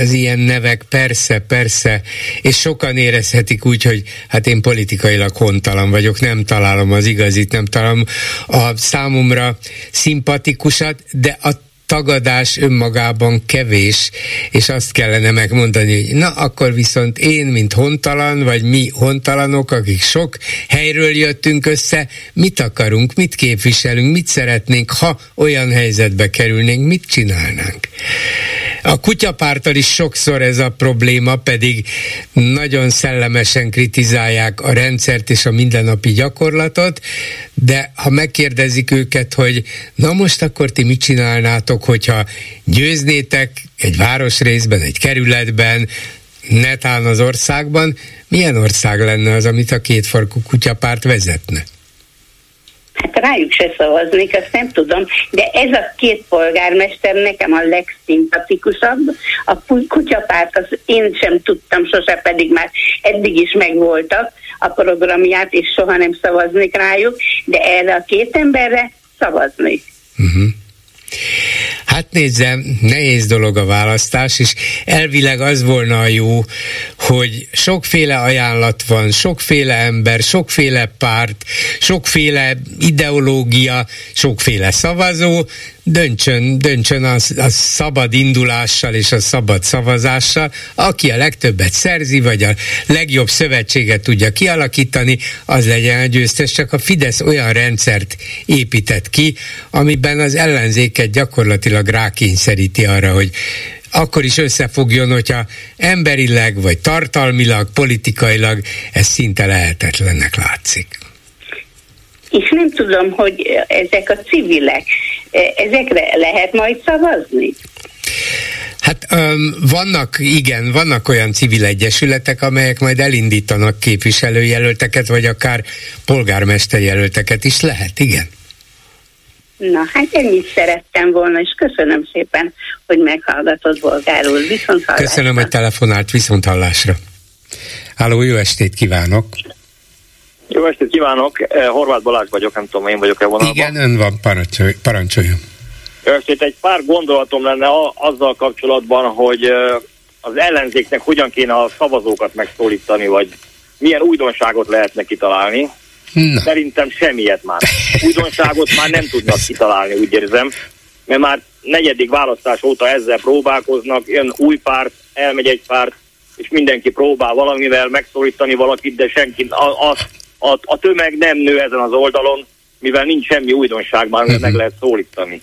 az ilyen nevek, persze, persze, és sokan érezhetik úgy, hogy hát én politikailag hontalan vagyok, nem találom az igazit, nem találom a számomra szimpatikusat, de a tagadás önmagában kevés, és azt kellene megmondani, hogy na akkor viszont én, mint hontalan, vagy mi hontalanok, akik sok helyről jöttünk össze, mit akarunk, mit képviselünk, mit szeretnénk, ha olyan helyzetbe kerülnénk, mit csinálnánk. A kutyapártal is sokszor ez a probléma, pedig nagyon szellemesen kritizálják a rendszert és a mindennapi gyakorlatot, de ha megkérdezik őket, hogy na most akkor ti mit csinálnátok, hogyha győznétek egy városrészben, egy kerületben, netán az országban, milyen ország lenne az, amit a kétfarkú kutyapárt vezetne? Hát rájuk se szavaznék, azt nem tudom, de ez a két polgármester nekem a legszimpatikusabb. A kutyapárt az én sem tudtam sose, pedig már eddig is megvoltak a programját, és soha nem szavaznék rájuk, de erre a két emberre szavaznék. Uh-huh. Hát nézzem, nehéz dolog a választás, és elvileg az volna a jó, hogy sokféle ajánlat van, sokféle ember, sokféle párt, sokféle ideológia, sokféle szavazó, döntsön, döntsön a, a szabad indulással és a szabad szavazással, aki a legtöbbet szerzi, vagy a legjobb szövetséget tudja kialakítani, az legyen a győztes, csak a Fidesz olyan rendszert épített ki, amiben az ellenzéket gyakorlatilag rákényszeríti arra, hogy akkor is összefogjon, hogyha emberileg, vagy tartalmilag, politikailag ez szinte lehetetlennek látszik és nem tudom, hogy ezek a civilek, ezekre lehet majd szavazni? Hát um, vannak, igen, vannak olyan civil egyesületek, amelyek majd elindítanak képviselőjelölteket, vagy akár polgármesterjelölteket is lehet, igen. Na, hát ennyit szerettem volna, és köszönöm szépen, hogy meghallgatott bolgáról. Viszont hallásra. Köszönöm, hogy telefonált, viszont hallásra. Háló, jó estét kívánok! Jó estét kívánok, eh, Horváth Balázs vagyok, nem tudom, én vagyok-e vonalban. Igen, ön van, parancsolj, parancsoljon. Jó estét, egy pár gondolatom lenne azzal kapcsolatban, hogy eh, az ellenzéknek hogyan kéne a szavazókat megszólítani, vagy milyen újdonságot lehetne kitalálni. Na. Szerintem semmiet már. Újdonságot már nem tudnak kitalálni, úgy érzem, mert már negyedik választás óta ezzel próbálkoznak, jön új párt, elmegy egy párt, és mindenki próbál valamivel megszólítani valakit, de senki azt a, a tömeg nem nő ezen az oldalon, mivel nincs semmi újdonság, már uh-huh. meg lehet szólítani.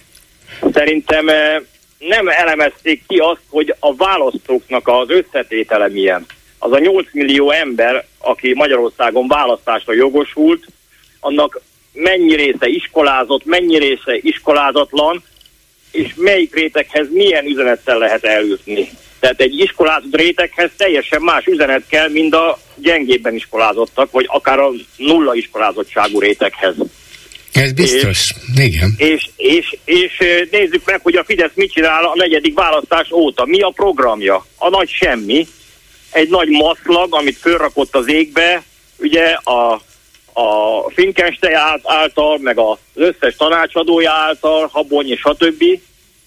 Szerintem eh, nem elemezték ki azt, hogy a választóknak az összetétele milyen. Az a 8 millió ember, aki Magyarországon választásra jogosult, annak mennyi része iskolázott, mennyi része iskolázatlan, és melyik réteghez milyen üzenettel lehet eljutni. Tehát egy iskolázott réteghez teljesen más üzenet kell, mint a gyengébben iskolázottak, vagy akár a nulla iskolázottságú réteghez. Ez biztos, és, igen. És, és, és nézzük meg, hogy a Fidesz mit csinál a negyedik választás óta. Mi a programja? A nagy semmi. Egy nagy maszlag, amit fölrakott az égbe, ugye a, a Finkenstein által, meg az összes tanácsadója által, Habony és stb.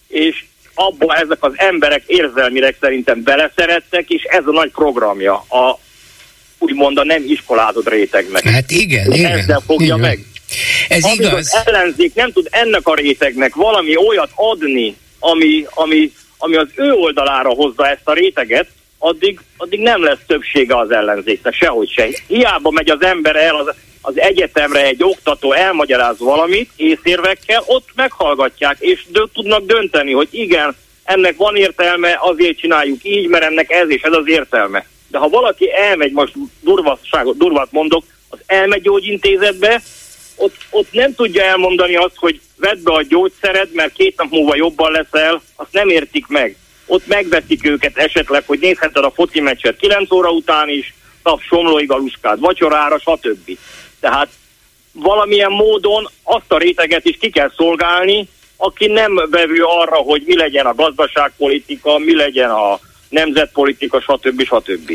És abba ezek az emberek érzelmileg szerintem beleszerettek, és ez a nagy programja, a úgymond a nem iskolázott rétegnek. Hát igen, igen. Ezzel fogja igen. meg. Ez Amíg igaz. az ellenzék nem tud ennek a rétegnek valami olyat adni, ami, ami, ami az ő oldalára hozza ezt a réteget, addig, addig nem lesz többsége az ellenzéknek, sehogy se. Hiába megy az ember el az az egyetemre egy oktató elmagyaráz valamit észérvekkel, ott meghallgatják, és dö- tudnak dönteni, hogy igen, ennek van értelme, azért csináljuk így, mert ennek ez és ez az értelme. De ha valaki elmegy, most durvaságot, durvat mondok, az elmegy gyógyintézetbe, ott, ott nem tudja elmondani azt, hogy vedd be a gyógyszered, mert két nap múlva jobban leszel, azt nem értik meg. Ott megvetik őket esetleg, hogy nézheted a foci meccset 9 óra után is, nap somlói galuskád vacsorára, stb. Tehát valamilyen módon azt a réteget is ki kell szolgálni, aki nem vevő arra, hogy mi legyen a gazdaságpolitika, mi legyen a nemzetpolitika, stb. stb.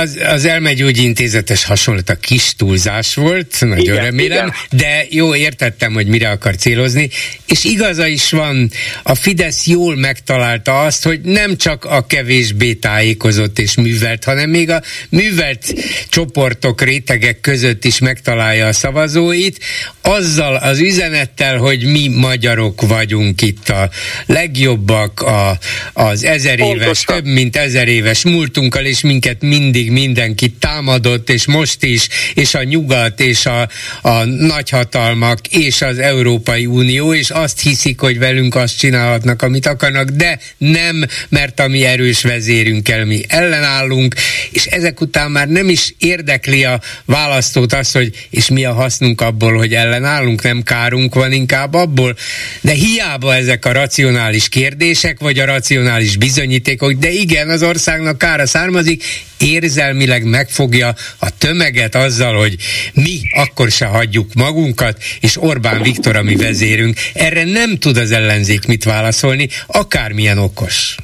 Az, az elmegyógyi intézetes hasonlat a kis túlzás volt, nagyon igen, remélem, igen. de jó, értettem, hogy mire akar célozni, és igaza is van, a Fidesz jól megtalálta azt, hogy nem csak a kevésbé tájékozott és művelt, hanem még a művelt csoportok, rétegek között is megtalálja a szavazóit, azzal az üzenettel, hogy mi magyarok vagyunk itt a legjobbak, a, az ezer éves, Pontosan. több mint ezer éves múltunkkal, és minket mindig mindenki támadott, és most is, és a nyugat, és a, a nagyhatalmak, és az Európai Unió, és azt hiszik, hogy velünk azt csinálhatnak, amit akarnak, de nem, mert a mi erős vezérünkkel mi ellenállunk, és ezek után már nem is érdekli a választót az, hogy és mi a hasznunk abból, hogy ellenállunk, nem kárunk van inkább abból, de hiába ezek a racionális kérdések, vagy a racionális bizonyítékok, de igen, az országnak kára származik, érzelmileg megfogja a tömeget azzal, hogy mi akkor se hagyjuk magunkat, és Orbán Viktor a mi vezérünk. Erre nem tud az ellenzék mit válaszolni, akármilyen okos.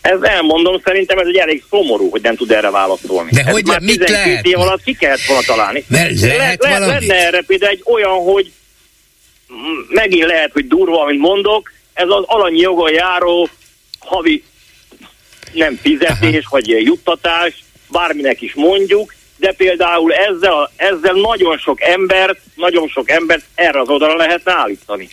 Ez elmondom, szerintem ez egy elég szomorú, hogy nem tud erre válaszolni. De ez hogy már mit lehet? év alatt ki kellett volna találni. Mert lehet le, le, Lenne erre például egy olyan, hogy megint lehet, hogy durva, amit mondok, ez az alanyi jogon járó havi nem fizetés, Aha. vagy juttatás, bárminek is mondjuk, de például ezzel, ezzel nagyon sok embert, nagyon sok embert erre az oldalra lehetne állítani.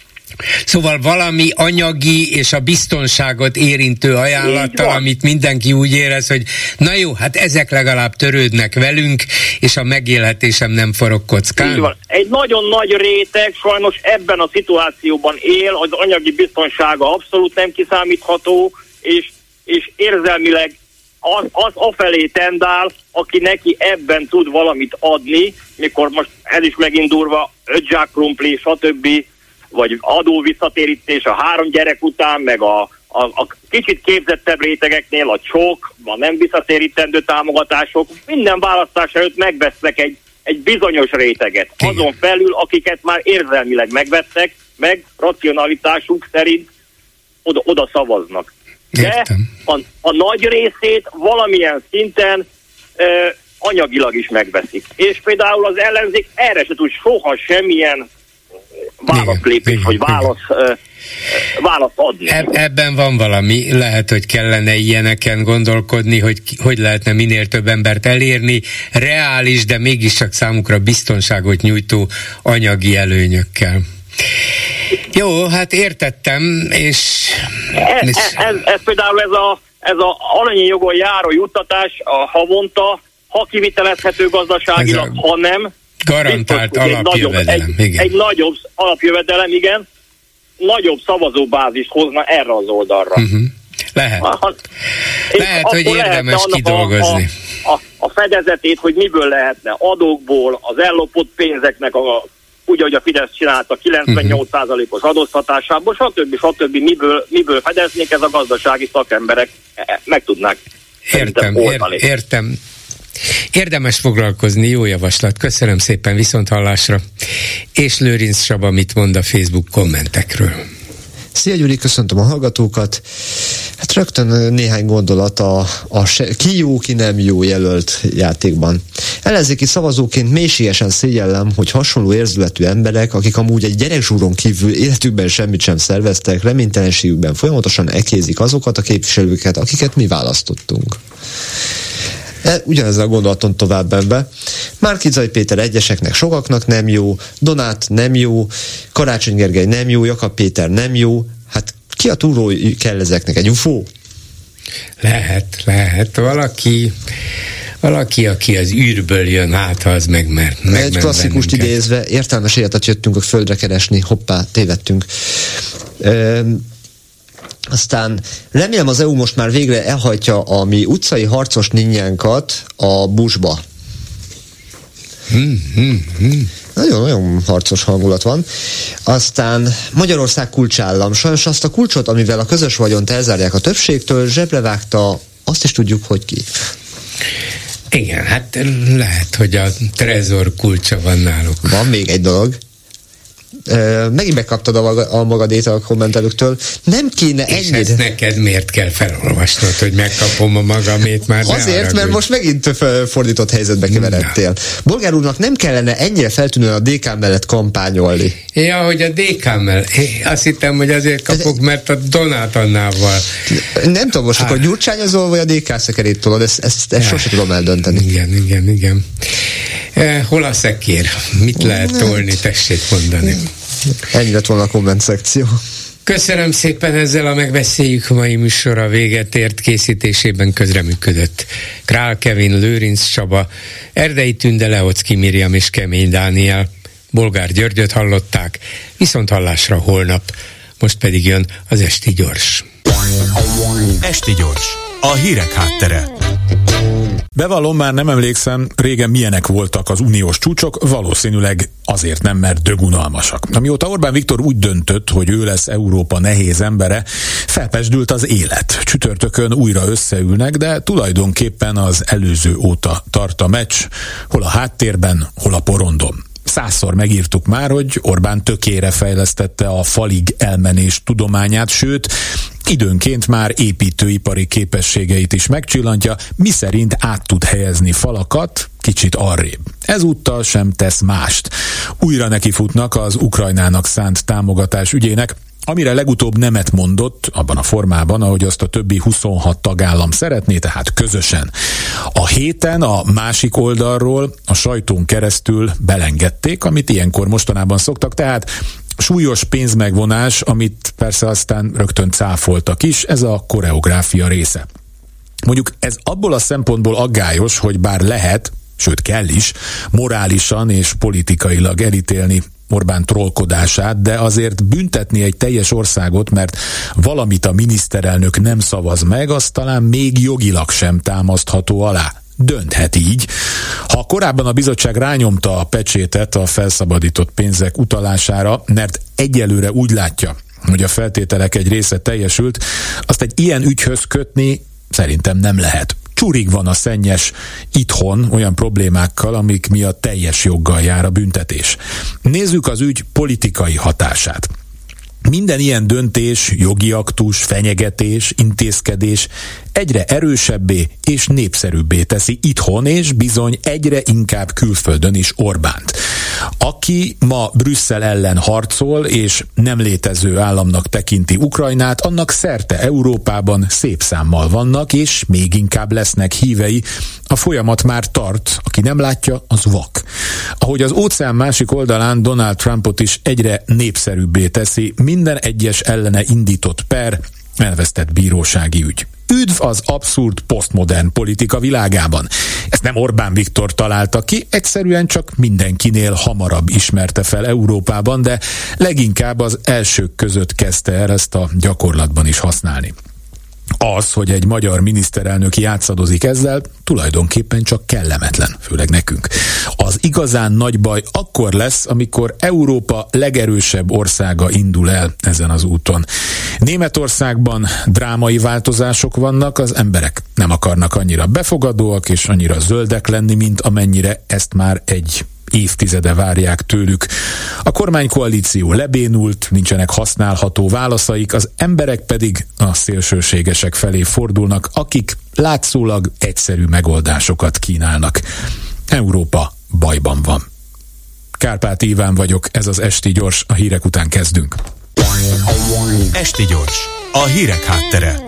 Szóval valami anyagi és a biztonságot érintő ajánlattal, amit mindenki úgy érez, hogy na jó, hát ezek legalább törődnek velünk, és a megélhetésem nem forog kockán. Egy nagyon nagy réteg sajnos ebben a szituációban él, az anyagi biztonsága abszolút nem kiszámítható, és, és érzelmileg az, az afelé tendál, aki neki ebben tud valamit adni, mikor most ez is megint durva, öt krumpli, stb., vagy adó visszatérítés a három gyerek után, meg a, a, a kicsit képzettebb rétegeknél a csók, a nem visszatérítendő támogatások, minden választás előtt megvesznek egy, egy bizonyos réteget. Azon felül, akiket már érzelmileg megvettek, meg racionalitásuk szerint oda, oda szavaznak de a, a nagy részét valamilyen szinten e, anyagilag is megveszik. És például az ellenzék erre se tud soha semmilyen válaszlépés, vagy válasz, választ adni. Eb- ebben van valami, lehet, hogy kellene ilyeneken gondolkodni, hogy hogy lehetne minél több embert elérni, reális, de mégiscsak számukra biztonságot nyújtó anyagi előnyökkel. Jó, hát értettem, és... Ez, ez, ez, például ez a, ez a alanyi jogon járó juttatás a havonta, ha kivitelezhető gazdaságilag, a... ha nem. Garantált alapjövedelem, egy, igen. Egy nagyobb alapjövedelem, igen, nagyobb szavazóbázist hozna erre az oldalra. Uh-huh. Lehet. Ha, lehet, hogy érdemes kidolgozni. A, a, a fedezetét, hogy miből lehetne adókból, az ellopott pénzeknek a úgy, ahogy a Fidesz csinálta 98%-os adóztatásából, stb. stb. Miből, miből fedeznék, ez a gazdasági szakemberek e, e, meg tudnák Értem, ér, értem. Érdemes foglalkozni, jó javaslat. Köszönöm szépen, viszont hallásra. És Lőrinc Saba mit mond a Facebook kommentekről? Szia Gyuri, köszöntöm a hallgatókat. Hát rögtön néhány gondolat a, a se, ki jó, ki nem jó jelölt játékban. Ellenzéki szavazóként mélységesen szégyellem, hogy hasonló érzületű emberek, akik amúgy egy gyerekzsúron kívül életükben semmit sem szerveztek, reménytelenségükben folyamatosan ekézik azokat a képviselőket, akiket mi választottunk. E, ugyanezzel a gondolaton tovább ebbe. Márkizai Péter egyeseknek sokaknak nem jó, Donát nem jó, Karácsony Gergely nem jó, Jakab Péter nem jó, hát ki a túró kell ezeknek? Egy UFO? Lehet, lehet. Valaki Valaki, aki az űrből jön, hát ha az meg mert meg Egy klasszikust idézve, értelmes életet jöttünk a földre keresni, hoppá, tévedtünk. Aztán remélem az EU most már végre elhajtja a mi utcai harcos ninjánkat a busba. Nagyon-nagyon harcos hangulat van. Aztán Magyarország kulcsállam. Sajnos azt a kulcsot, amivel a közös vagyont elzárják a többségtől, zsebre vágta, azt is tudjuk, hogy ki. Igen, hát lehet, hogy a trezor kulcsa van náluk. Van még egy dolog megint megkaptad a, a magadét a kommentelőktől. Nem kéne És ennyire... ezt neked miért kell felolvasnod, hogy megkapom a magamét már? Azért, mert most megint fordított helyzetbe keveredtél. Bolgár úrnak nem kellene ennyire feltűnően a DK mellett kampányolni. Ja, hogy a DK mellett. Azt hittem, hogy azért kapok, mert a Donát Annával. Nem tudom, most akkor gyurcsányozol, vagy a DK szekerét tolod, ezt, ezt, ezt sose tudom eldönteni. Igen, igen, igen. Hol a szekér? Mit lehet tolni, tessék mondani. Ennyi lett volna a komment szekció. Köszönöm szépen, ezzel a megbeszéljük mai műsora véget ért készítésében közreműködött. Král Kevin, Lőrinc Csaba, Erdei Tünde, Leocki Miriam és Kemény Dániel. Bolgár Györgyöt hallották, viszont hallásra holnap. Most pedig jön az Esti Gyors. Esti Gyors, a hírek háttere. Bevallom, már nem emlékszem, régen milyenek voltak az uniós csúcsok, valószínűleg azért nem, mert dögunalmasak. Amióta Orbán Viktor úgy döntött, hogy ő lesz Európa nehéz embere, felpesdült az élet. Csütörtökön újra összeülnek, de tulajdonképpen az előző óta tart a meccs, hol a háttérben, hol a porondon százszor megírtuk már, hogy Orbán tökére fejlesztette a falig elmenés tudományát, sőt, időnként már építőipari képességeit is megcsillantja, miszerint át tud helyezni falakat kicsit arrébb. Ezúttal sem tesz mást. Újra nekifutnak az Ukrajnának szánt támogatás ügyének, amire legutóbb nemet mondott, abban a formában, ahogy azt a többi 26 tagállam szeretné, tehát közösen. A héten a másik oldalról a sajtón keresztül belengedték, amit ilyenkor mostanában szoktak, tehát súlyos pénzmegvonás, amit persze aztán rögtön cáfoltak is, ez a koreográfia része. Mondjuk ez abból a szempontból aggályos, hogy bár lehet, sőt kell is, morálisan és politikailag elítélni Orbán trollkodását, de azért büntetni egy teljes országot, mert valamit a miniszterelnök nem szavaz meg, az talán még jogilag sem támasztható alá dönthet így. Ha korábban a bizottság rányomta a pecsétet a felszabadított pénzek utalására, mert egyelőre úgy látja, hogy a feltételek egy része teljesült, azt egy ilyen ügyhöz kötni szerintem nem lehet. Csurig van a szennyes itthon olyan problémákkal, amik miatt teljes joggal jár a büntetés. Nézzük az ügy politikai hatását. Minden ilyen döntés, jogi aktus, fenyegetés, intézkedés egyre erősebbé és népszerűbbé teszi itthon, és bizony egyre inkább külföldön is Orbánt. Aki ma Brüsszel ellen harcol, és nem létező államnak tekinti Ukrajnát, annak szerte Európában szép számmal vannak, és még inkább lesznek hívei. A folyamat már tart, aki nem látja, az vak. Ahogy az óceán másik oldalán Donald Trumpot is egyre népszerűbbé teszi minden egyes ellene indított per, elvesztett bírósági ügy. Üdv az abszurd posztmodern politika világában. Ezt nem Orbán Viktor találta ki, egyszerűen csak mindenkinél hamarabb ismerte fel Európában, de leginkább az elsők között kezdte el ezt a gyakorlatban is használni. Az, hogy egy magyar miniszterelnök játszadozik ezzel, tulajdonképpen csak kellemetlen, főleg nekünk. Az igazán nagy baj akkor lesz, amikor Európa legerősebb országa indul el ezen az úton. Németországban drámai változások vannak, az emberek nem akarnak annyira befogadóak és annyira zöldek lenni, mint amennyire ezt már egy évtizede várják tőlük. A kormánykoalíció lebénult, nincsenek használható válaszaik, az emberek pedig a szélsőségesek felé fordulnak, akik látszólag egyszerű megoldásokat kínálnak. Európa bajban van. Kárpát Iván vagyok, ez az Esti Gyors, a hírek után kezdünk. Esti Gyors, a hírek háttere.